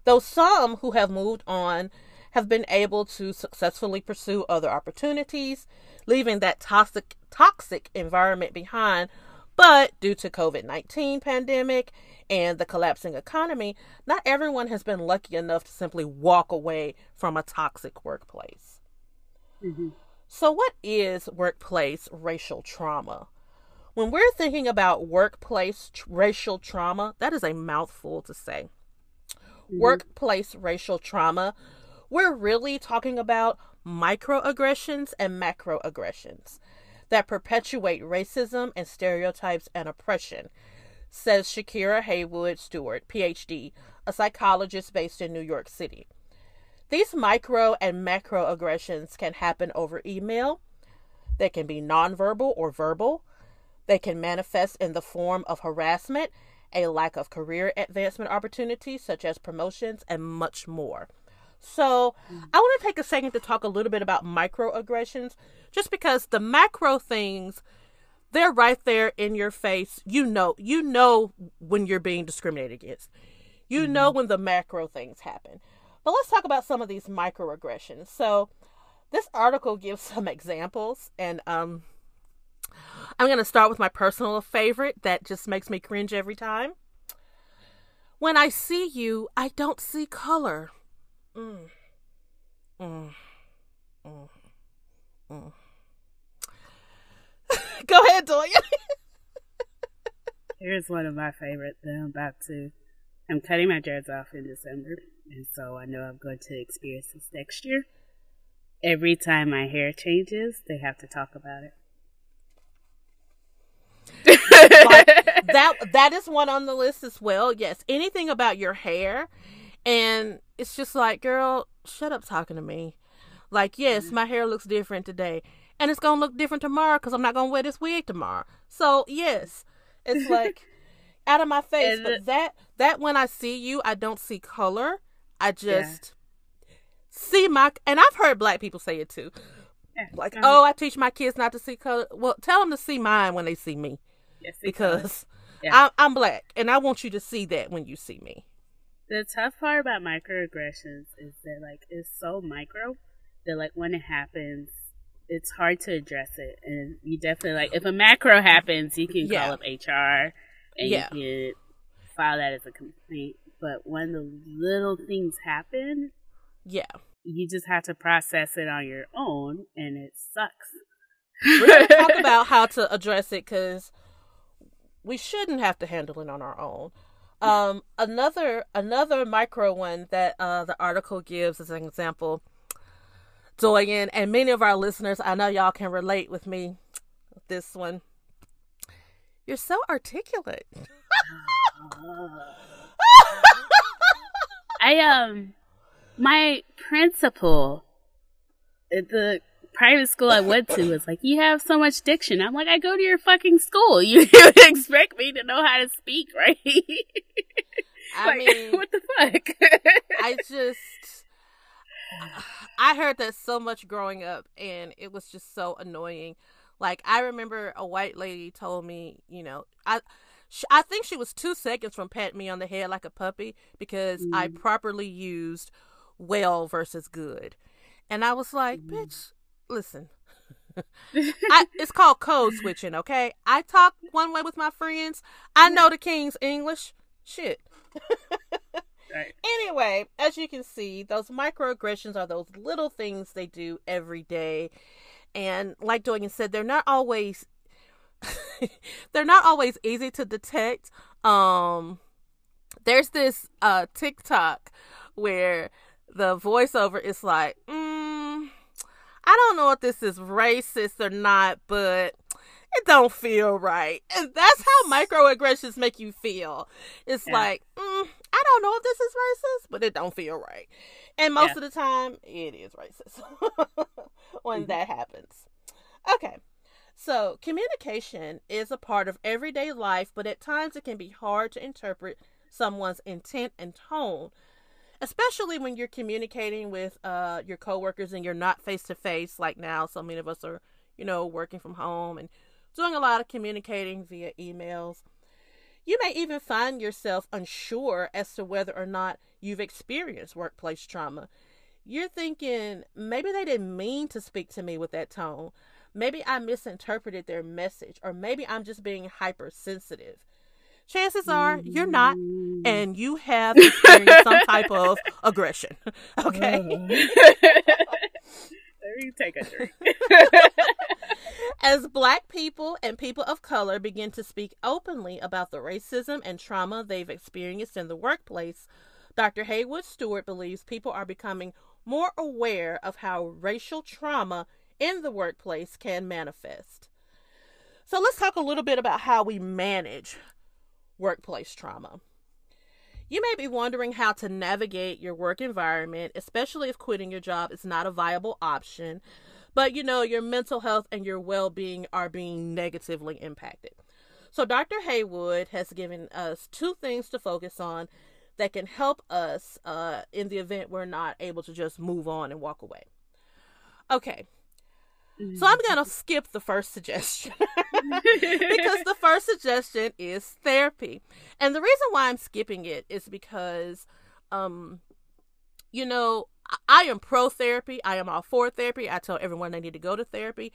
Though some who have moved on have been able to successfully pursue other opportunities, leaving that toxic toxic environment behind, but due to COVID-19 pandemic and the collapsing economy, not everyone has been lucky enough to simply walk away from a toxic workplace. Mm-hmm. So, what is workplace racial trauma? When we're thinking about workplace t- racial trauma, that is a mouthful to say. Mm-hmm. Workplace racial trauma, we're really talking about microaggressions and macroaggressions that perpetuate racism and stereotypes and oppression says Shakira Haywood Stewart, PhD, a psychologist based in New York City. These micro and macro aggressions can happen over email. They can be nonverbal or verbal. They can manifest in the form of harassment, a lack of career advancement opportunities, such as promotions, and much more. So, I want to take a second to talk a little bit about microaggressions, just because the macro things they're right there in your face. You know, you know when you're being discriminated against. You mm-hmm. know when the macro things happen. But let's talk about some of these microaggressions. So, this article gives some examples, and um, I'm going to start with my personal favorite that just makes me cringe every time. When I see you, I don't see color. Mm. Mm. Mm. Mm. Go ahead, Toya. Here's one of my favorite that I'm about to. I'm cutting my dreads off in December, and so I know I'm going to experience this next year. Every time my hair changes, they have to talk about it. that that is one on the list as well. Yes, anything about your hair, and it's just like, girl, shut up talking to me. Like, yes, Mm-hmm. my hair looks different today, and it's gonna look different tomorrow because I'm not gonna wear this wig tomorrow. So yes, it's like out of my face. And but that that when I see you, I don't see color. I just see my. And I've heard black people say it too. Yeah, Like, um, oh, I teach my kids not to see color. Well, tell them to see mine when they see me yes, because Yeah. I'm, I'm black and I want you to see that when you see me. The tough part about microaggressions is that like it's so micro that like when it happens, it's hard to address it, and you definitely like if a macro happens, you can Yeah. call up HR and Yeah. you can file that as a complaint. But when the little things happen, Yeah. you just have to process it on your own, and it sucks. We're to talk about how to address it because we shouldn't have to handle it on our own. Um, another another micro one that uh, the article gives as an example, Doyen, and many of our listeners, I know y'all can relate with me. with This one, you're so articulate. I um my principal the private school I went to was like, You have so much diction. I'm like, I go to your fucking school. You expect me to know how to speak, right? I Like, mean, what the fuck? I just I heard that so much growing up and it was just so annoying. Like I remember a white lady told me, you know, I I think she was 2 seconds from patting me on the head like a puppy because I mm. properly used well versus good. And I was like, mm. bitch, listen. I, it's called code switching, okay? I talk one way with my friends. I know the king's English. Shit. right. Anyway, as you can see, those microaggressions are those little things they do every day. And like Doyen said, they're not always they're not always easy to detect. Um there's this uh TikTok where the voiceover is like, mm, I don't know if this is racist or not, but it don't feel right. And that's how microaggressions make you feel. It's Yeah. like, mm, I don't know if this is racist, but it don't feel right. And most Yeah. of the time, it is racist when Mhm. that happens. Okay. So, communication is a part of everyday life, but at times it can be hard to interpret someone's intent and tone, especially when you're communicating with uh, your coworkers and you're not face to face. Like now, so many of us are, you know, working from home and doing a lot of communicating via emails. You may even find yourself unsure as to whether or not you've experienced workplace trauma. You're thinking, maybe they didn't mean to speak to me with that tone. Maybe I misinterpreted their message, or maybe I'm just being hypersensitive. Chances are you're not, mm. and you have experienced some type of aggression. Okay. Mm. Let me take a drink. As black people and people of color begin to speak openly about the racism and trauma they've experienced in the workplace, Dr. Haywood Stewart believes people are becoming more aware of how racial trauma in the workplace can manifest. So let's talk a little bit about how we manage workplace trauma. You may be wondering how to navigate your work environment, especially if quitting your job is not a viable option, but you know your mental health and your well being are being negatively impacted. So, Dr. Haywood has given us two things to focus on that can help us uh, in the event we're not able to just move on and walk away. Okay, so I'm going to skip the first suggestion because the first suggestion is therapy. And the reason why I'm skipping it is because, um, you know, I- I am pro therapy. I am all for therapy. I tell everyone they need to go to therapy.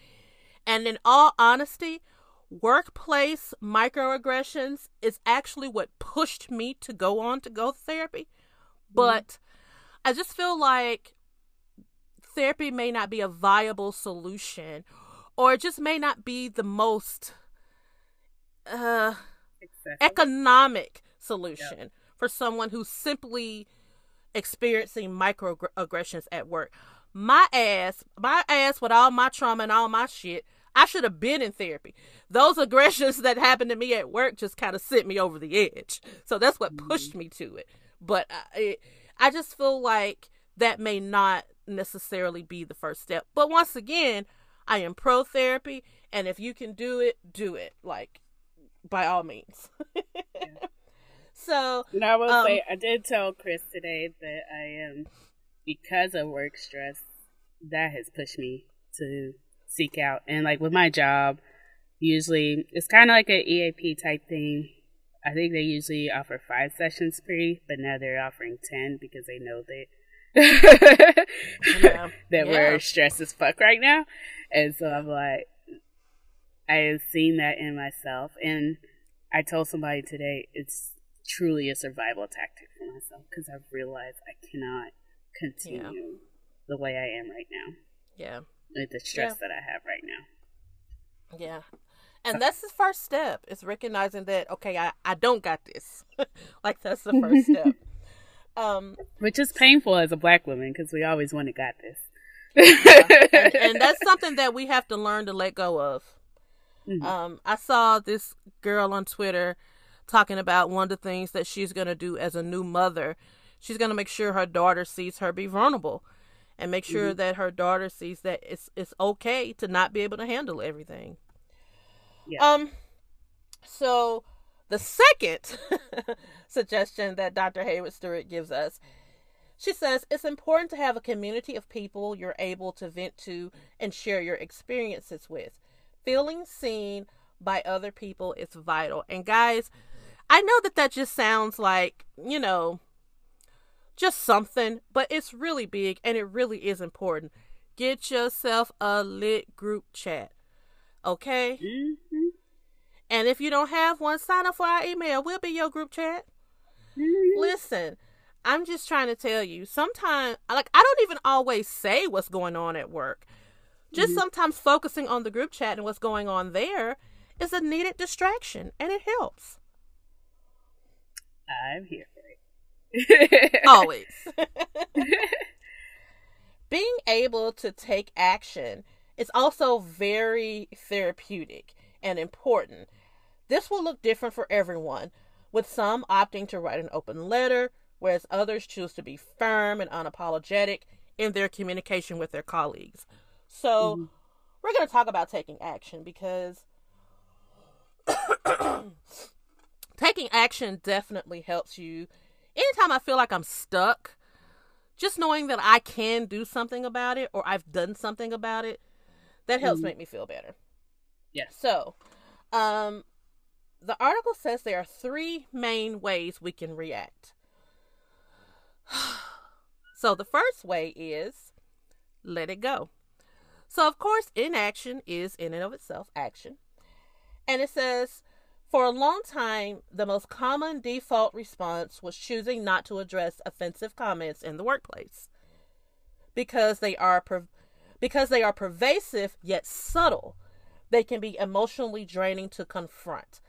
And in all honesty, workplace microaggressions is actually what pushed me to go on to go therapy. But I just feel like therapy may not be a viable solution or it just may not be the most uh Excessive. economic solution for someone who's simply experiencing microaggressions at work. My ass, my ass with all my trauma and all my shit, I should have been in therapy. Those aggressions that happened to me at work just kind of sent me over the edge. So that's what pushed me to it. But I, I just feel like that may not necessarily be the first step. But once again, I am pro therapy, and if you can do it, do it. Like, by all means. So, and I will um, say, I did tell Chris today that I am, because of work stress, that has pushed me to seek out. And like with my job, usually it's kind of like an EAP type thing. I think they usually offer five sessions free, but now they're offering 10 because they know that. that yeah. we're stressed as fuck right now. And so I'm like, I have seen that in myself. And I told somebody today it's truly a survival tactic for myself because I've realized I cannot continue yeah. the way I am right now. Yeah. With the stress yeah. that I have right now. Yeah. And that's the first step is recognizing that okay, I, I don't got this. like that's the first step. Um, which is painful as a black woman because we always want to got this. yeah. and, and, that's something that we have to learn to let go of. Mm-hmm. Um, I saw this girl on Twitter talking about one of the things that she's going to do as a new mother. She's going to make sure her daughter sees her be vulnerable and make sure mm-hmm. that her daughter sees that it's it's okay to not be able to handle everything. Yeah. Um so the second suggestion that Dr. Haywood Stewart gives us she says it's important to have a community of people you're able to vent to and share your experiences with. Feeling seen by other people is vital. And guys, I know that that just sounds like, you know, just something, but it's really big and it really is important. Get yourself a lit group chat. Okay? Mm-hmm. And if you don't have one, sign up for our email. We'll be your group chat. Mm-hmm. Listen, I'm just trying to tell you, sometimes, like, I don't even always say what's going on at work. Just mm-hmm. sometimes focusing on the group chat and what's going on there is a needed distraction, and it helps. I'm here for it. Always. Being able to take action is also very therapeutic and important. This will look different for everyone, with some opting to write an open letter, whereas others choose to be firm and unapologetic in their communication with their colleagues. So, mm-hmm. we're going to talk about taking action because taking action definitely helps you. Anytime I feel like I'm stuck, just knowing that I can do something about it or I've done something about it, that helps mm-hmm. make me feel better. Yeah. So, um, the article says there are three main ways we can react. so, the first way is let it go. So, of course, inaction is in and of itself action. And it says for a long time, the most common default response was choosing not to address offensive comments in the workplace because they are per- because they are pervasive yet subtle. They can be emotionally draining to confront.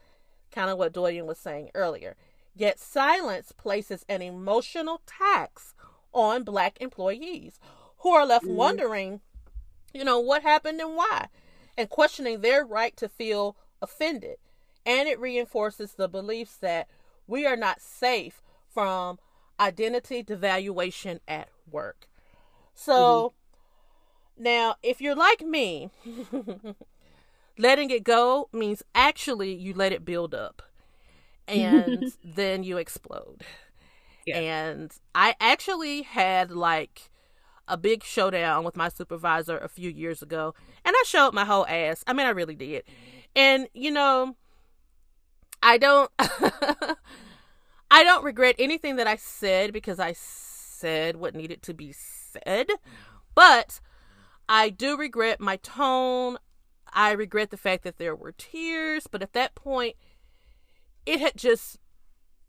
Kind of what Doyen was saying earlier. Yet silence places an emotional tax on black employees who are left mm-hmm. wondering, you know, what happened and why, and questioning their right to feel offended and it reinforces the beliefs that we are not safe from identity devaluation at work. So mm-hmm. now, if you're like me, letting it go means actually you let it build up and then you explode. Yeah. And I actually had like a big showdown with my supervisor a few years ago, and I showed my whole ass. I mean, I really did. And you know, I don't I don't regret anything that I said because I said what needed to be said. But I do regret my tone. I regret the fact that there were tears, but at that point it had just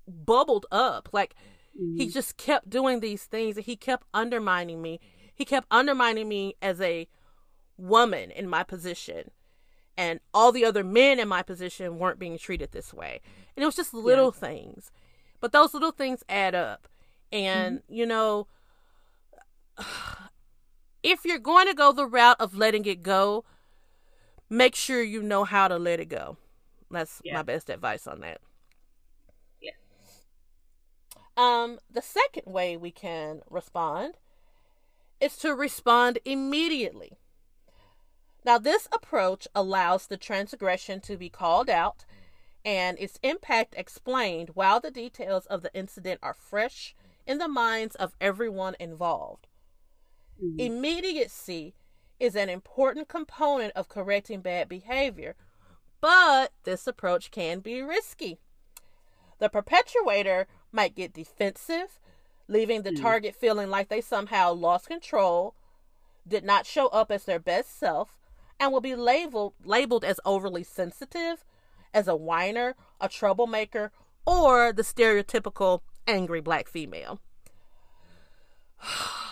bubbled up. Like mm-hmm. he just kept doing these things and he kept undermining me. He kept undermining me as a woman in my position and all the other men in my position weren't being treated this way. And it was just little yeah. things. But those little things add up. And, mm-hmm. you know, if you're going to go the route of letting it go, make sure you know how to let it go. That's Yeah. my best advice on that. Yeah. Um, the second way we can respond is to respond immediately. Now, this approach allows the transgression to be called out and its impact explained while the details of the incident are fresh in the minds of everyone involved. Mhm. Immediacy is an important component of correcting bad behavior, but this approach can be risky. The perpetuator might get defensive, leaving the Mm. target feeling like they somehow lost control, did not show up as their best self, and will be labeled labeled as overly sensitive, as a whiner, a troublemaker, or the stereotypical angry black female.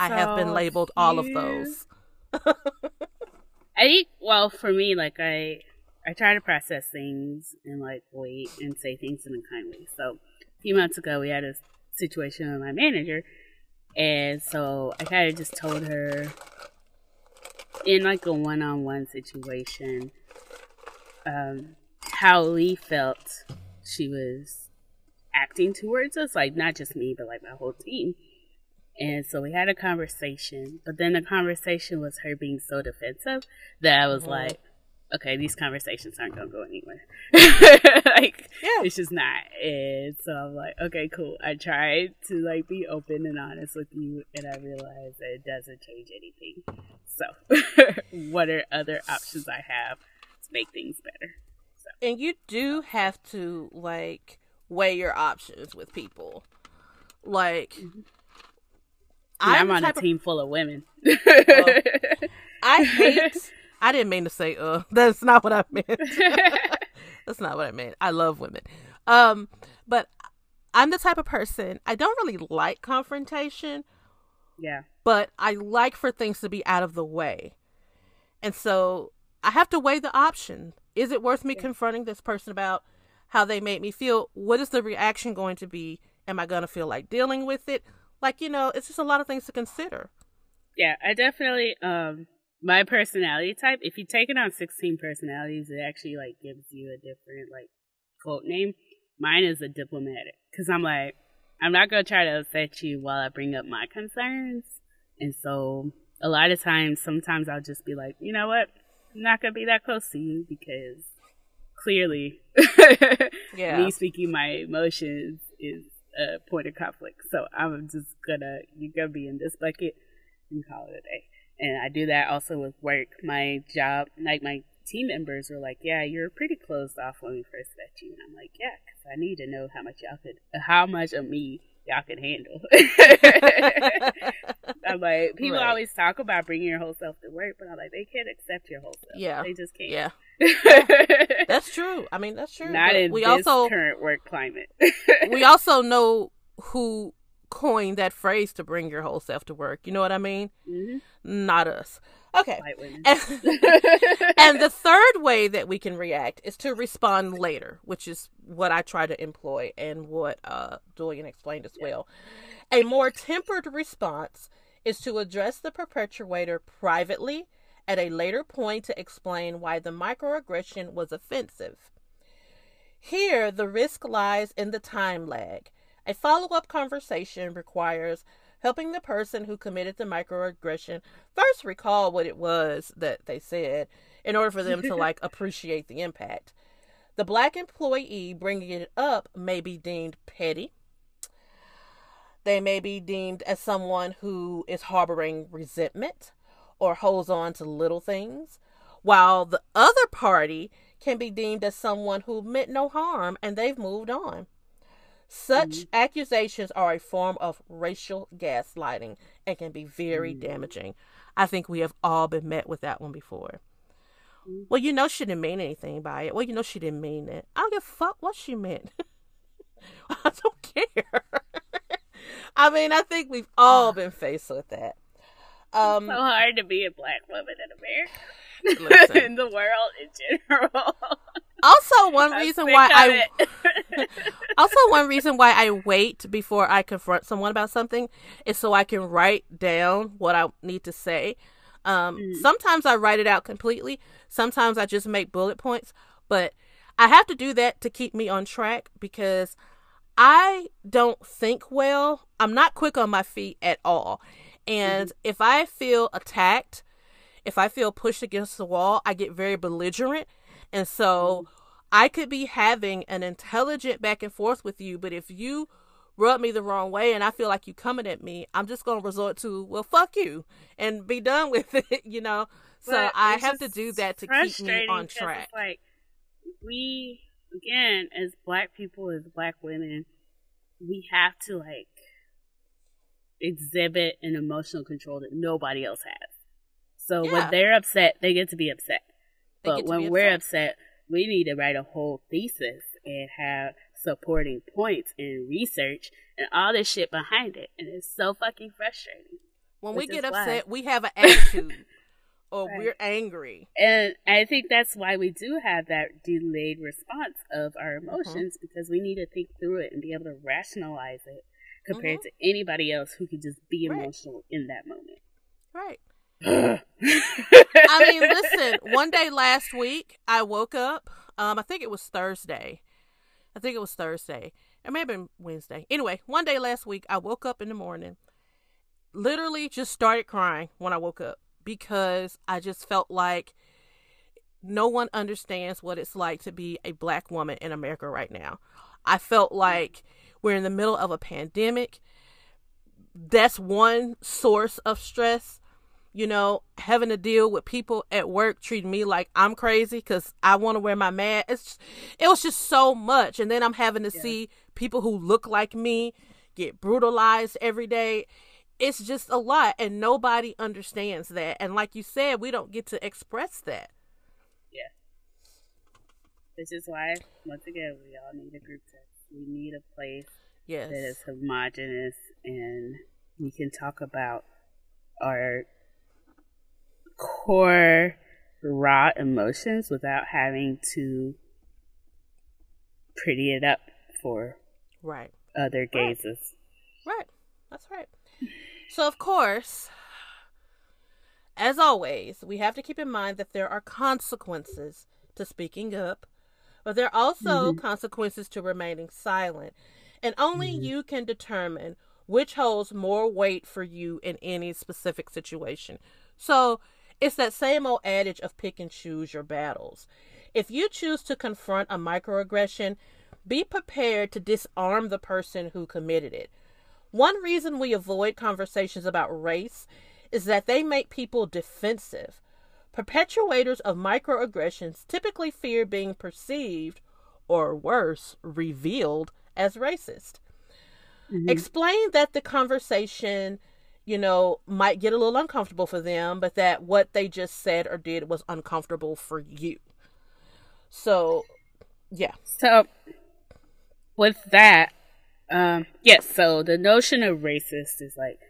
I have been labeled all of those. I think, well, for me, like I, I try to process things and like wait and say things in a kind way. So a few months ago, we had a situation with my manager, and so I kind of just told her in like a one-on-one situation, um, how Lee felt she was acting towards us, like not just me, but like my whole team. And so we had a conversation, but then the conversation was her being so defensive that I was Mhm. like, okay, these conversations aren't gonna go anywhere. like, Yeah. it's just not. And so I'm like, okay, cool. I tried to like be open and honest with you, and I realized that it doesn't change anything. So, what are other options I have to make things better? So. And you do have to like weigh your options with people. Like And I'm, the on a type of- team full of women. I hate I didn't mean to say uh that's not what I meant. that's not what I meant. I love women. Um but I'm the type of person I don't really like confrontation, yeah. but I like for things to be out of the way. And so I have to weigh the option. Is it worth me confronting this person about how they made me feel? What is the reaction going to be? Am I going to feel like dealing with it? Like, you know, it's just a lot of things to consider. Yeah, I definitely um my personality type. If you take it on sixteen personalities, it actually like gives you a different like quote name. Mine is a diplomatic because I'm like I'm not gonna try to upset you while I bring up my concerns, and so a lot of times, sometimes I'll just be like, you know what, I'm not gonna be that close to you because clearly, Yeah. me speaking my emotions is a point of conflict. So I'm just gonna you're gonna be in this bucket and call it a day. And I do that also with work. My job, like my team members were like, "Yeah, you're pretty closed off when we first met you." And I'm like, "Yeah, because I need to know how much y'all could, how much of me y'all could handle." I'm like, people Right. always talk about bringing your whole self to work, but I'm like, they can't accept your whole self. Yeah. they just can't. yeah. That's true. I mean, that's true. not But in we this also current work climate. we also know who coined that phrase to bring your whole self to work. You know what I mean? hmm Not us. Okay. And, and the third way that we can react is to respond later, which is what I try to employ and what uh, Julian explained as well. A more tempered response is to address the perpetrator privately at a later point to explain why the microaggression was offensive. Here, the risk lies in the time lag. A follow up conversation requires helping the person who committed the microaggression first recall what it was that they said in order for them to like appreciate the impact. The black employee bringing it up may be deemed petty. They may be deemed as someone who is harboring resentment or holds on to little things, while the other party can be deemed as someone who meant no harm and they've moved on. Such mm-hmm. accusations are a form of racial gaslighting and can be very mm-hmm. damaging. I think we have all been met with that one before. Mm-hmm. Well, you know she didn't mean anything by it. Well, you know she didn't mean it. I don't give a fuck what she meant. I don't care. I mean, I think we've all ah. been faced with that. Um, so hard to be a black woman in America. In the world in general. also, one I'm reason why I also one reason why I wait before I confront someone about something is so I can write down what I need to say. Um, Mm. Sometimes I write it out completely. Sometimes I just make bullet points. But I have to do that to keep me on track because I don't think well. I'm not quick on my feet at all. And mm-hmm. if I feel attacked, if I feel pushed against the wall, I get very belligerent. And so mm-hmm. I could be having an intelligent back and forth with you, but if you rub me the wrong way and I feel like you coming at me, I'm just going to resort to, well, fuck you and be done with it, you know? So But I have to do that to keep me on track. It's like we again, as black people, as black women, we have to like exhibit an emotional control that nobody else has. So Yeah. when they're upset, they get to be upset. They But when be we're upset. upset, we need to write a whole thesis and have supporting points and research and all this shit behind it. And it's so fucking frustrating. When we get is why- upset, we have an attitude or Right. we're angry. And I think that's why we do have that delayed response of our Mm-hmm. emotions because we need to think through it and be able to rationalize it compared Mhm. to anybody else who could just be Right. emotional in that moment. Right. I I mean, listen, one day last week, I woke up. Um, I think it was Thursday. I think it was Thursday. It may have been Wednesday. Anyway, one day last week, I woke up in the morning, literally just started crying when I woke up because I just felt like no one understands what it's like to be a black woman in America right now. I felt like we're in the middle of a pandemic. That's one source of stress you know, having to deal with people at work treating me like I'm crazy because I want to wear my mask. It's just, it was just so much, and then I'm having to Yeah. see people who look like me get brutalized every day. It's just a lot, and nobody understands that. And like you said, we don't get to express that. Yeah. Which is why, once again, we all need a group text. We need a place Yes, that is homogenous and we can talk about our core raw emotions without having to pretty it up for right, other gazes. right. That's right. So of course, as always, we have to keep in mind that there are consequences to speaking up, but there are also mm-hmm. consequences to remaining silent. And only mm-hmm. you can determine which holds more weight for you in any specific situation. So it's that same old adage of pick and choose your battles. If you choose to confront a microaggression, be prepared to disarm the person who committed it. One reason we avoid conversations about race is that they make people defensive. Perpetuators of microaggressions typically fear being perceived, or worse, revealed as racist. Explain that the conversation, you know, might get a little uncomfortable for them, but that what they just said or did was uncomfortable for you. So, yeah. So, with that, um, yes, so the notion of racist is like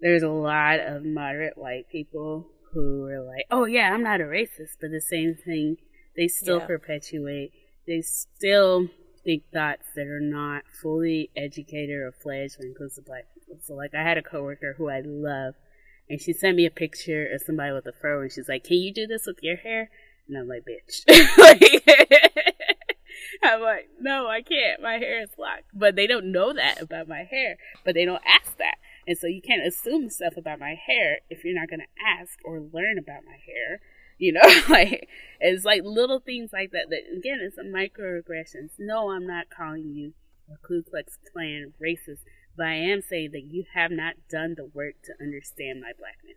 there's a lot of moderate white people who are like, oh, yeah, I'm not a racist, but the same thing they still Yeah. perpetuate. They still think thoughts that are not fully educated or fledged when it comes to black people. So, like, I had a coworker who I love, and she sent me a picture of somebody with a fro, and she's like, "Can you do this with your hair?" And I'm like, "Bitch." Like- I'm like, "No, I can't. My hair is locked." But they don't know that about my hair, but they don't ask that, and so you can't assume stuff about my hair if you're not going to ask or learn about my hair. You know, like it's like little things like that. That again, it's a microaggressions. No, I'm not calling you a Ku Klux Klan racist, but I am saying that you have not done the work to understand my blackness.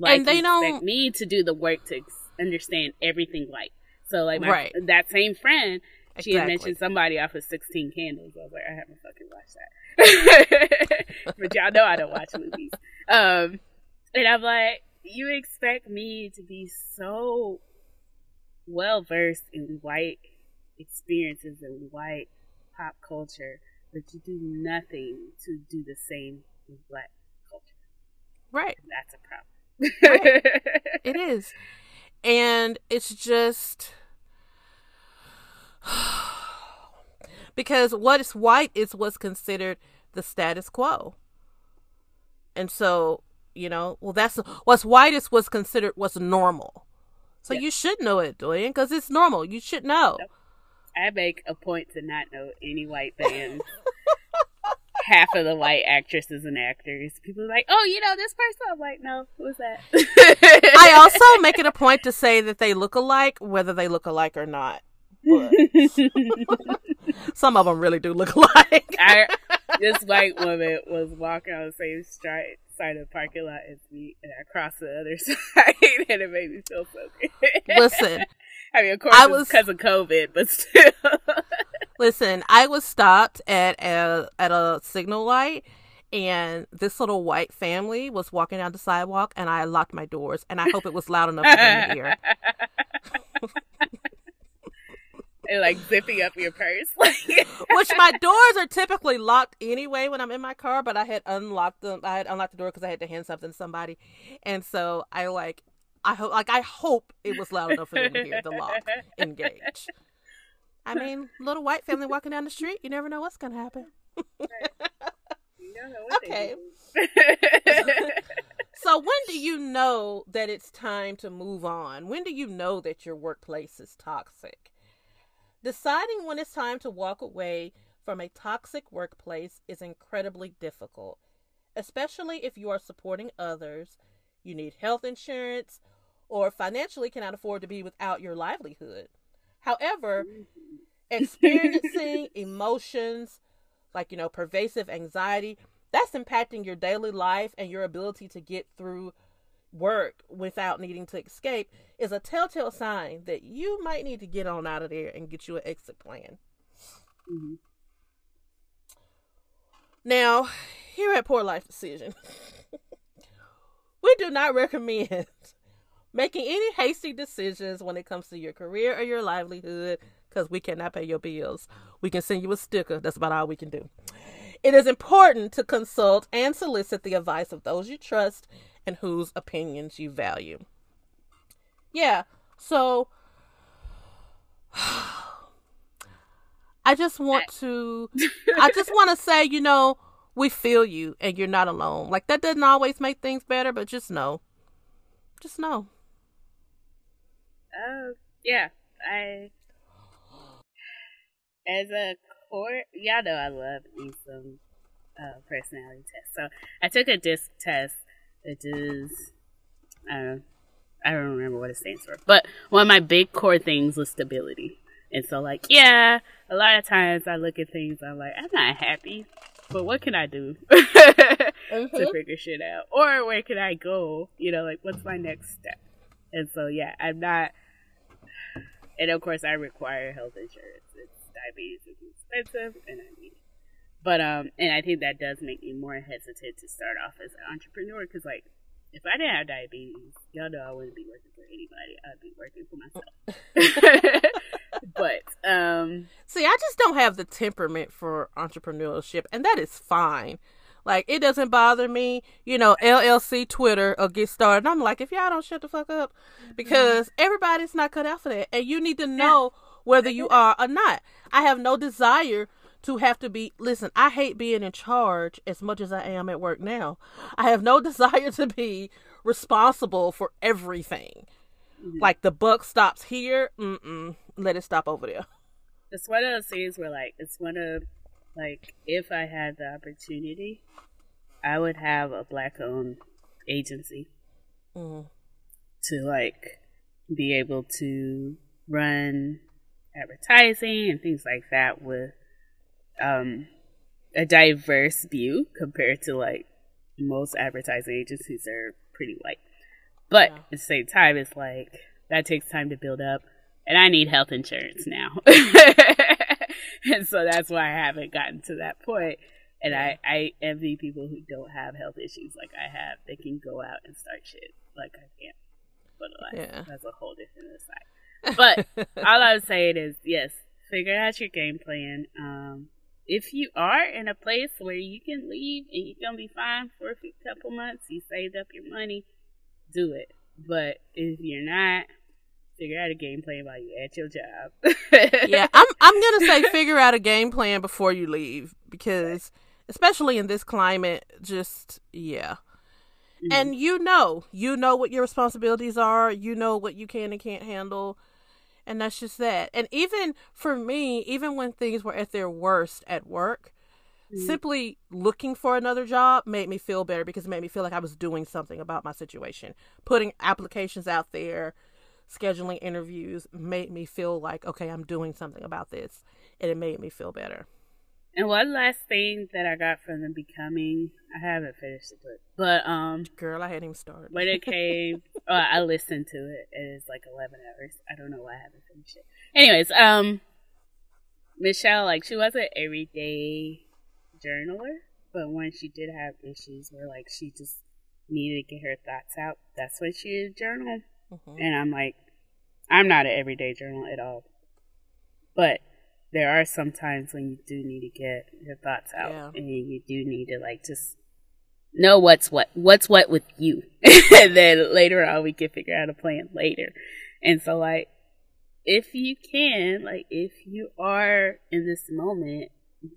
Like And they don't- expect me to do the work to understand everything white. So like my, Right. that same friend, she had mentioned somebody off of Sixteen Candles. I was like, I haven't fucking watched that, but y'all know I don't watch movies. Um, and I'm like, you expect me to be so well versed in white experiences and white pop culture, but you do nothing to do the same with black culture. Right. That's a problem. It is. And it's just because what is white is what's considered the status quo. And so, you know. Well, that's what's white is what's considered what's normal. So you should know it, Doyen, because it's normal. You should know. I make a point to not know any white bands. Half of the white actresses and actors. People are like, oh, you know this person. I'm like, no, who's that? I also make it a point to say that they look alike, whether they look alike or not. But some of them really do look alike. I, this white woman was walking on the same stri- side of the parking lot as me, and I crossed the other side, and it made me feel so good. Listen, I mean, of course, I it was was- because of COVID, but still. listen. I was stopped at a at a signal light, and this little white family was walking down the sidewalk, and I locked my doors, and I hope it was loud enough for them to hear. And like zipping up your purse. Which my doors are typically locked anyway when I'm in my car, but I had unlocked them. I had unlocked the door because I had to hand something to somebody, and so I like, I hope, like, I hope it was loud enough for them to hear the lock engage. I mean, little white family walking down the street, you never know what's gonna happen. You don't know what they Okay. So when do you know that it's time to move on? When do you know that your workplace is toxic? Deciding when it's time to walk away from a toxic workplace is incredibly difficult, especially if you are supporting others, you need health insurance, or financially cannot afford to be without your livelihood. However, experiencing emotions like, you know, pervasive anxiety, that's impacting your daily life and your ability to get through work without needing to escape is a telltale sign that you might need to get on out of there and get you an exit plan. Mhm. Now, here at Poor Life Decision, we do not recommend making any hasty decisions when it comes to your career or your livelihood because we cannot pay your bills. We can send you a sticker. That's about all we can do. It is important to consult and solicit the advice of those you trust and whose opinions you value. Yeah, so I just want to I just want to say, you know, we feel you and you're not alone. Like that doesn't always make things better, but just know. Just know. Oh, yeah. I, as a core, y'all know I love me some uh, personality tests. So I took a DISC test. It is, I don't, I don't remember what it stands for, but one of my big core things was stability. And so, like, yeah, a lot of times I look at things, I'm like, I'm not happy, but what can I do to mm-hmm. figure shit out? Or where can I go? You know, like, what's my next step? And so, yeah, I'm not. And of course, I require health insurance. It's diabetes is expensive, and I need it. But um, and I think that does make me more hesitant to start off as an entrepreneur because, like, if I didn't have diabetes, y'all know I wouldn't be working for anybody. I'd be working for myself. but um, See, I just don't have the temperament for entrepreneurship, and that is fine. Like, it doesn't bother me. You know, LLC Twitter will get started. I'm like, if y'all don't shut the fuck up, because everybody's not cut out for that. And you need to know whether you are or not. I have no desire to have to be, listen, I hate being in charge as much as I am at work now. I have no desire to be responsible for everything. Like, the buck stops here, mm-mm, let it stop over there. it's one of those things where, like, it's one of like if I had the opportunity, I would have a black-owned agency. Mm. to like be able to run advertising and things like that with um a diverse view compared to like most advertising agencies are pretty white. But Yeah. at the same time it's like that takes time to build up and I need health insurance now. and so that's why I haven't gotten to that point. And I, I envy people who don't have health issues like I have. They can go out and start shit like I can't. But like, Yeah. that's a whole different aside. But all I'm saying is, yes, figure out your game plan. Um, if you are in a place where you can leave and you're gonna be fine for a few couple months, you saved up your money, do it. But if you're not, figure out a game plan while you're at your job. yeah, I'm I'm gonna say figure out a game plan before you leave because especially in this climate, just yeah. Mhm. and you know you know what your responsibilities are you know what you can and can't handle and that's just that. And even for me even when things were at their worst at work Mhm. simply looking for another job made me feel better because it made me feel like i was doing something about my situation. Putting applications out there scheduling interviews made me feel like okay i'm doing something about this and it made me feel better And one last thing that I got from the becoming, I haven't finished the book, but um, girl i hadn't even started when it came, uh, I listened to it. It's like eleven hours. I don't know why I haven't finished it. Anyways, um, Michelle, like she was an everyday journaler, but when she did have issues where like she just needed to get her thoughts out, that's when she would journal. Mhm. And I'm like, I'm not an everyday journal at all, but there are some times when you do need to get your thoughts out, Yeah. and you do need to like just know what's what, what's what with you, and then later on we can figure out a plan later. And so like, if you can, like, if you are in this moment,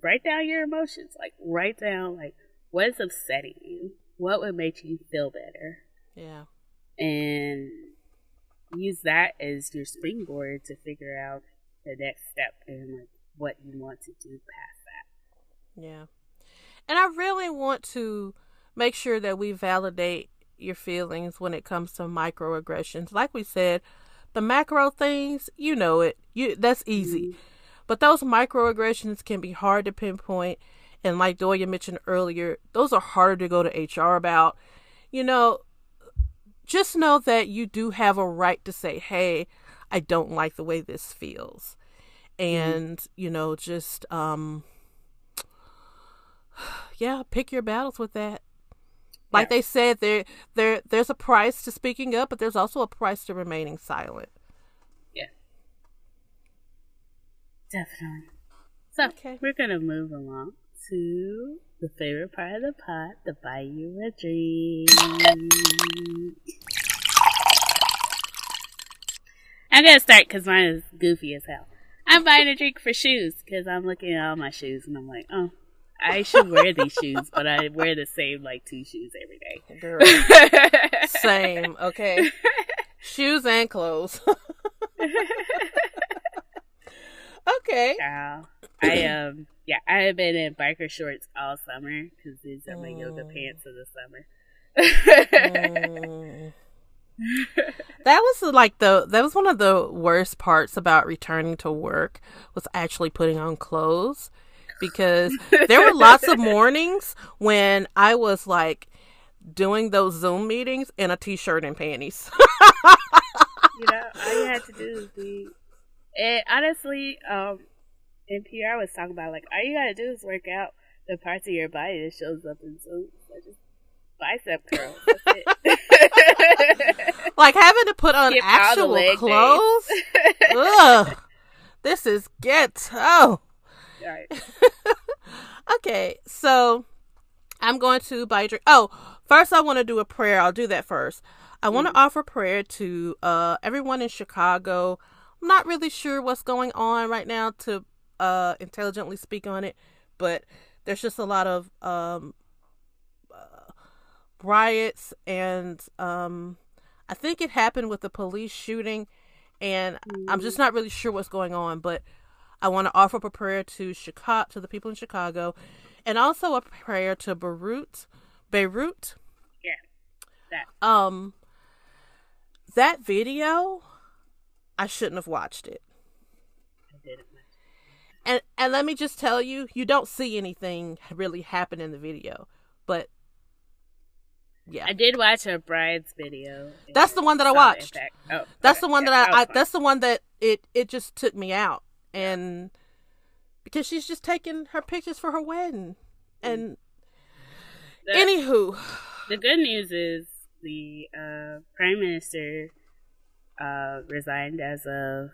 write down your emotions. Like, write down like what is upsetting you, what would make you feel better, yeah and use that as your springboard to figure out the next step and like what you want to do past that. Yeah. And I really want to make sure that we validate your feelings when it comes to microaggressions. Like we said, the macro things, you know it. You that's easy. Mm-hmm. But those microaggressions can be hard to pinpoint and like Doya mentioned earlier, those are harder to go to HR about. You know, just know that you do have a right to say, "Hey, I don't like the way this feels." And, you know, just um yeah, pick your battles with that. Like Yeah. they said, there there there's a price to speaking up, but there's also a price to remaining silent. Yeah. Definitely. So Okay. we're gonna move along to the favorite part of the pot, the buy you a drink. I'm gonna start because mine is goofy as hell. I'm buying a drink for shoes because I'm looking at all my shoes and I'm like, oh, I should wear these shoes, but I wear the same like two shoes every day. Girl, same, okay. Shoes and clothes. okay. Child. I um yeah, I have been in biker shorts all summer because these are my yoga Mm. pants of the summer. Mm. that was like the that was one of the worst parts about returning to work was actually putting on clothes because there were lots of mornings when I was like doing those Zoom meetings in a t-shirt and panties. you know, all you had to do is be. And honestly, um, NPR was talking about like all you gotta do is work out the parts of your body that shows up in Zoom. Like just bicep curls. Like having to put on Skip actual clothes. Ugh. This is ghetto. Right. Okay, so I'm going to buy a drink. Oh, first I want to do a prayer. I'll do that first. I want to offer prayer to uh, everyone in Chicago. I'm not really sure what's going on right now to uh, intelligently speak on it, but there's just a lot of um, uh, riots, and um, I think it happened with the police shooting, and I'm just not really sure what's going on, but I want to offer up a prayer to Chicago, to the people in Chicago, and also a prayer to Beirut, Beirut. Yeah. That. Um, that video, I shouldn't have watched it. I did it. And and let me just tell you, you don't see anything really happen in the video, but yeah, I did watch a bride's video. That's the one that I watched. Oh, that's okay. the one Yeah, that I, I that's the one that it it just took me out and because she's just taking her pictures for her wedding and The- anywho The good news is the uh, prime minister uh, resigned as of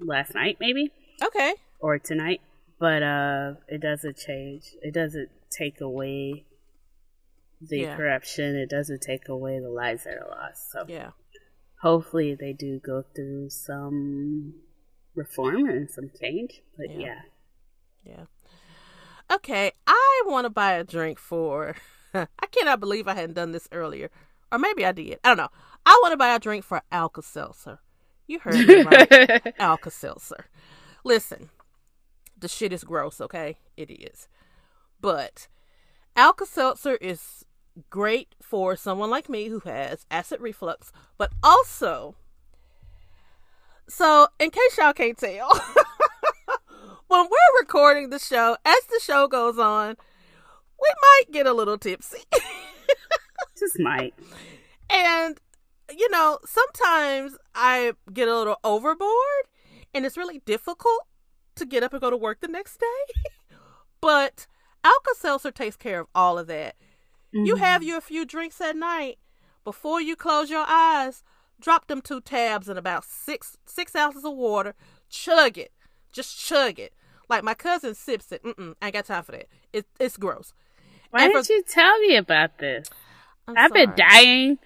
last night, maybe okay or tonight. But uh, it doesn't change. It doesn't take away the Yeah. corruption. It doesn't take away the lives that are lost. So yeah hopefully they do go through some reform and some change. But Yeah. yeah, yeah okay I want to buy a drink for I cannot believe I hadn't done this earlier. Or maybe I did. I don't know. I want to buy a drink for Alka Seltzer. You heard me right. Alka Seltzer. Listen, the shit is gross, okay? It is. But Alka Seltzer is great for someone like me who has acid reflux, but also, so in case y'all can't tell, when we're recording the show, as the show goes on, we might get a little tipsy. Just might. And, you know, sometimes I get a little overboard and it's really difficult to get up and go to work the next day. but Alka Seltzer takes care of all of that. Mm-hmm. You have you a few drinks at night. Before you close your eyes, drop them two tabs in about six six ounces of water. Chug it. Just chug it. Like my cousin sips it. Mm-mm, I ain't got time for that. It, it's gross. Why and didn't for, you tell me about this? i have been dying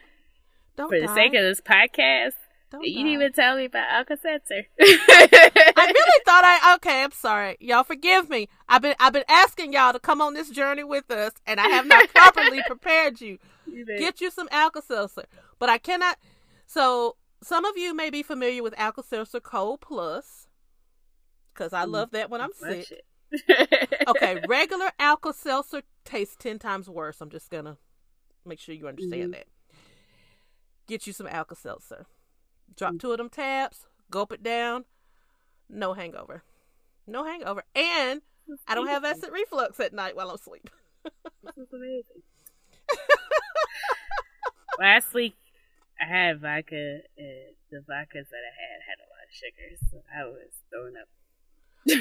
Don't for die. the sake of this podcast. Don't you didn't even tell me about Alka Seltzer. I really thought I okay. I'm sorry, y'all. Forgive me. I've been I've been asking y'all to come on this journey with us, and I have not properly prepared you. you Get you some Alka Seltzer, but I cannot. So some of you may be familiar with Alka Seltzer Cold Plus, because I mm, love that when I'm sick. okay, regular Alka Seltzer tastes ten times worse. I'm just gonna make sure you understand mm-hmm. that. Get you some Alka Seltzer. Drop two of them tabs, gulp it down. No hangover. No hangover. And I don't have acid reflux at night while I'm asleep. this is amazing. Last week, I had vodka, and the vodkas that I had had a lot of sugar, so I was throwing up.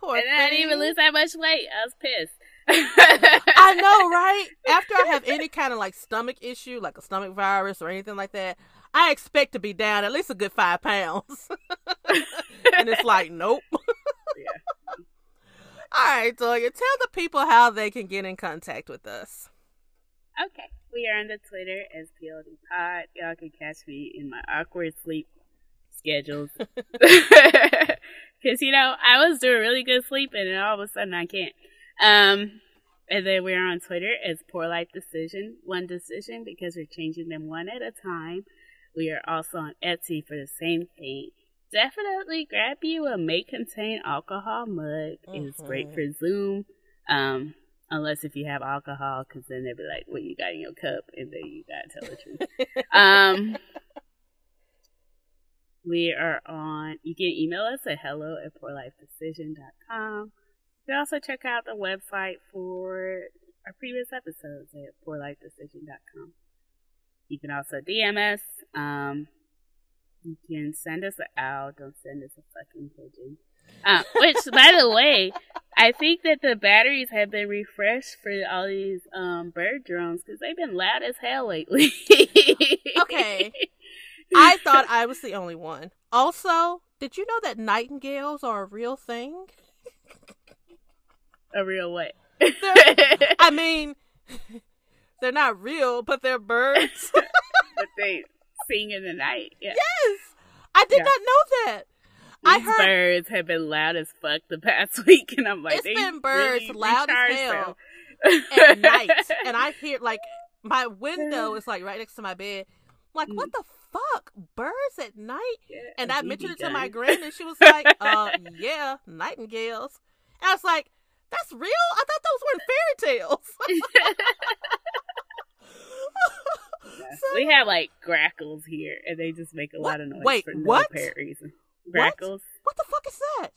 Poor and thing. I didn't even lose that much weight. I was pissed. I know, right? After I have any kind of like stomach issue, like a stomach virus or anything like that, I expect to be down at least a good five pounds. and it's like, nope. yeah. All right, Toya, tell the people how they can get in contact with us. Okay. We are on the Twitter as PLD Pod. Y'all can catch me in my awkward sleep schedules. Because, you know, I was doing really good sleeping and all of a sudden I can't. Um, and then we're on Twitter as Poor Life Decision, one decision, because we're changing them one at a time. We are also on Etsy for the same thing. Definitely grab you a may contain alcohol mug. Mm-hmm. It's great for Zoom. Um, unless if you have alcohol, because then they'll be like, "What you got in your cup?" And then you gotta tell the truth. um, we are on. You can email us at hello at poorlifedecision.com. You can also check out the website for our previous episodes at poorlifedecision.com. You can also DM us. Um, you can send us an owl. Don't send us a fucking pigeon. Uh, which, by the way, I think that the batteries have been refreshed for all these um, bird drones because they've been loud as hell lately. okay. I thought I was the only one. Also, did you know that nightingales are a real thing? A real what? I mean, they're not real, but they're birds. but they sing in the night. Yeah. Yes, I did yeah. not know that. These I heard birds have been loud as fuck the past week, and I'm like, it's been birds really loud as hell at night, and I hear like my window is like right next to my bed. I'm like, what mm. the fuck, birds at night? Yeah, and I mentioned it to my grand, and she was like, uh, yeah, nightingales. And I was like, that's real? I thought those were fairy tales. yeah. so, we have like grackles here, and they just make a what? lot of noise Wait, for no what? apparent reason. Grackles. What? what the fuck is that?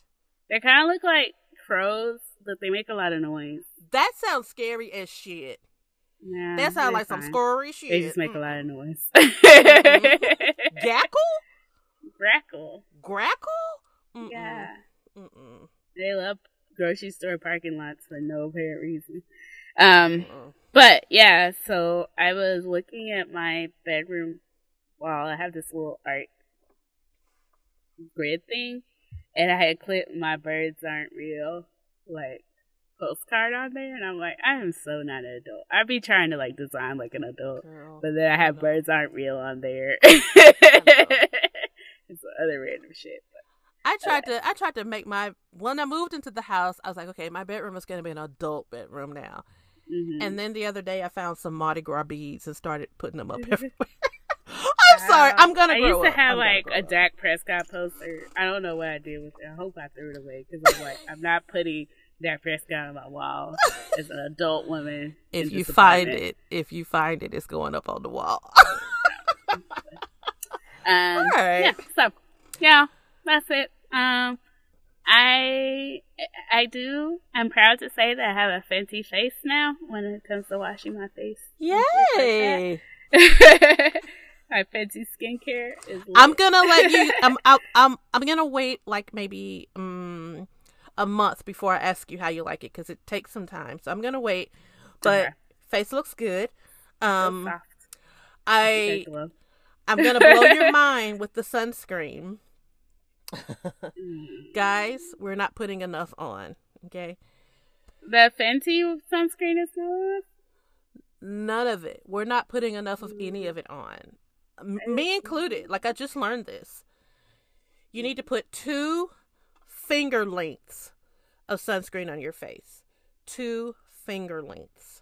They kind of look like crows, but they make a lot of noise. That sounds scary as shit. Nah, that sounds like fine. some scary shit. They just make mm. a lot of noise. mm-hmm. Gackle? Grackle. Grackle? Mm-mm. Yeah. Mm-mm. They love grocery store parking lots for no apparent reason. Um, but yeah, so I was looking at my bedroom wall. I have this little art grid thing, and I had clipped my birds aren't real like postcard on there, and I'm like, I am so not an adult. I'd be trying to like design like an adult, Girl, but then I have birds aren't real on there. it's other random shit. I tried to I tried to make my when I moved into the house, I was like, okay, my bedroom is gonna be an adult bedroom now. Mhm. And then the other day I found some Mardi Gras beads and started putting them up everywhere. I'm sorry, I'm gonna I grow used to up. have I'm like a. Dak Prescott poster. I don't know what I did with it. I hope I threw it away because I'm like, I'm not putting Dak Prescott on my wall as an adult woman. If you find it, if you find it, it's going up on the wall. Um, Alright. Yeah. So, yeah, that's it. Um, I I do. I'm proud to say that I have a fancy face now when it comes to washing my face. Yay! my fancy skincare is. I'm gonna let you. I'm. I'm. I'm, I'm gonna wait like maybe um a month before I ask you how you like it because it takes some time. So I'm gonna wait. But Okay. face looks good. So Um, soft. I Take a look. I'm gonna blow your mind with the sunscreen. guys. We're not putting enough on. Okay, The Fenty sunscreen is good. none of it. We're not putting enough of any of it on. Me included. Like I just learned this. You need to put two finger lengths of sunscreen on your face. Two finger lengths.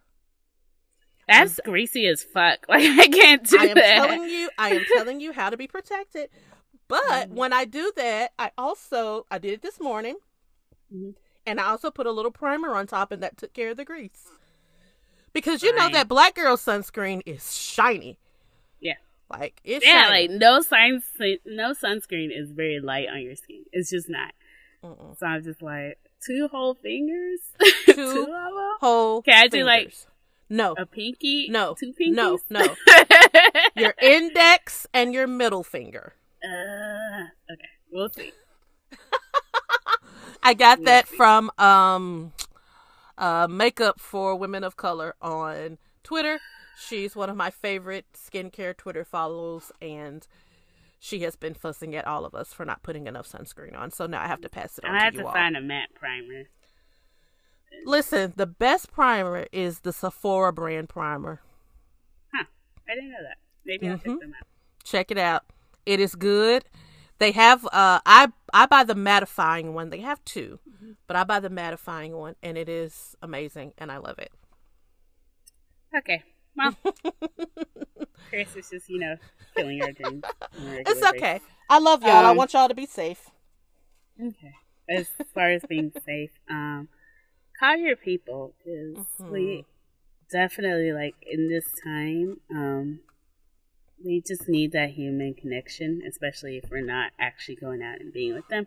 That's greasy as fuck. Like I can't do I am that. telling you, I am telling you how to be protected. But when I do that, I also I did it this morning, Mhm. and I also put a little primer on top, and that took care of the grease. Because you know that black girl sunscreen is shiny, Yeah. like it's Yeah, shiny. like no sun, no sunscreen is very light on your skin. It's just not. Mm-mm. So I'm just like two whole fingers, Two two whole. Can I do, like, no, a pinky, no, two pinkies. no, no. your index and your middle finger. Uh, okay, we'll see. I got Let's that see. from um uh makeup for women of color on Twitter. She's one of my favorite skincare Twitter follows and she has been fussing at all of us for not putting enough sunscreen on. So now I have to pass it on I to have you to all. find a matte primer. Listen, the best primer is the Sephora brand primer. Huh? I didn't know that. Maybe I'll Mhm. check them out. Check it out. It is good. They have uh I I buy the mattifying one. They have 2 but I buy the mattifying one and it is amazing and I love it. Okay. Well, Chris is just you know killing our dreams. It's okay. I love y'all. I Um, want y'all to be safe. Okay. As far as being safe, um, call your people because we definitely like in this time, um, we just need that human connection, especially if we're not actually going out and being with them,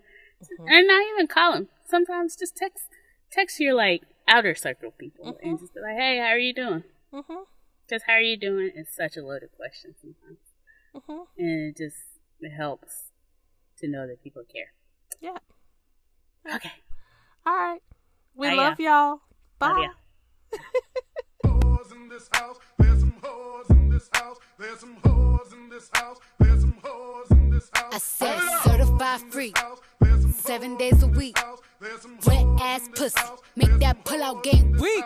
and not even call them. Sometimes just text text your like outer circle people and just be like, "Hey, how are you doing?" Mm-hmm. Because how are you doing is such a loaded question sometimes, Mm-hmm. and it just it helps to know that people care. Yeah. Okay. All right. We Bye, love y'all. Bye. Love ya. Whores in this house. There's some whores in this house. There's some whores in this house. There's some whores in this house. I said certified free. this house. There's some Seven days a week. house. There's some Wet ass pussy. Make that some pull out game weak.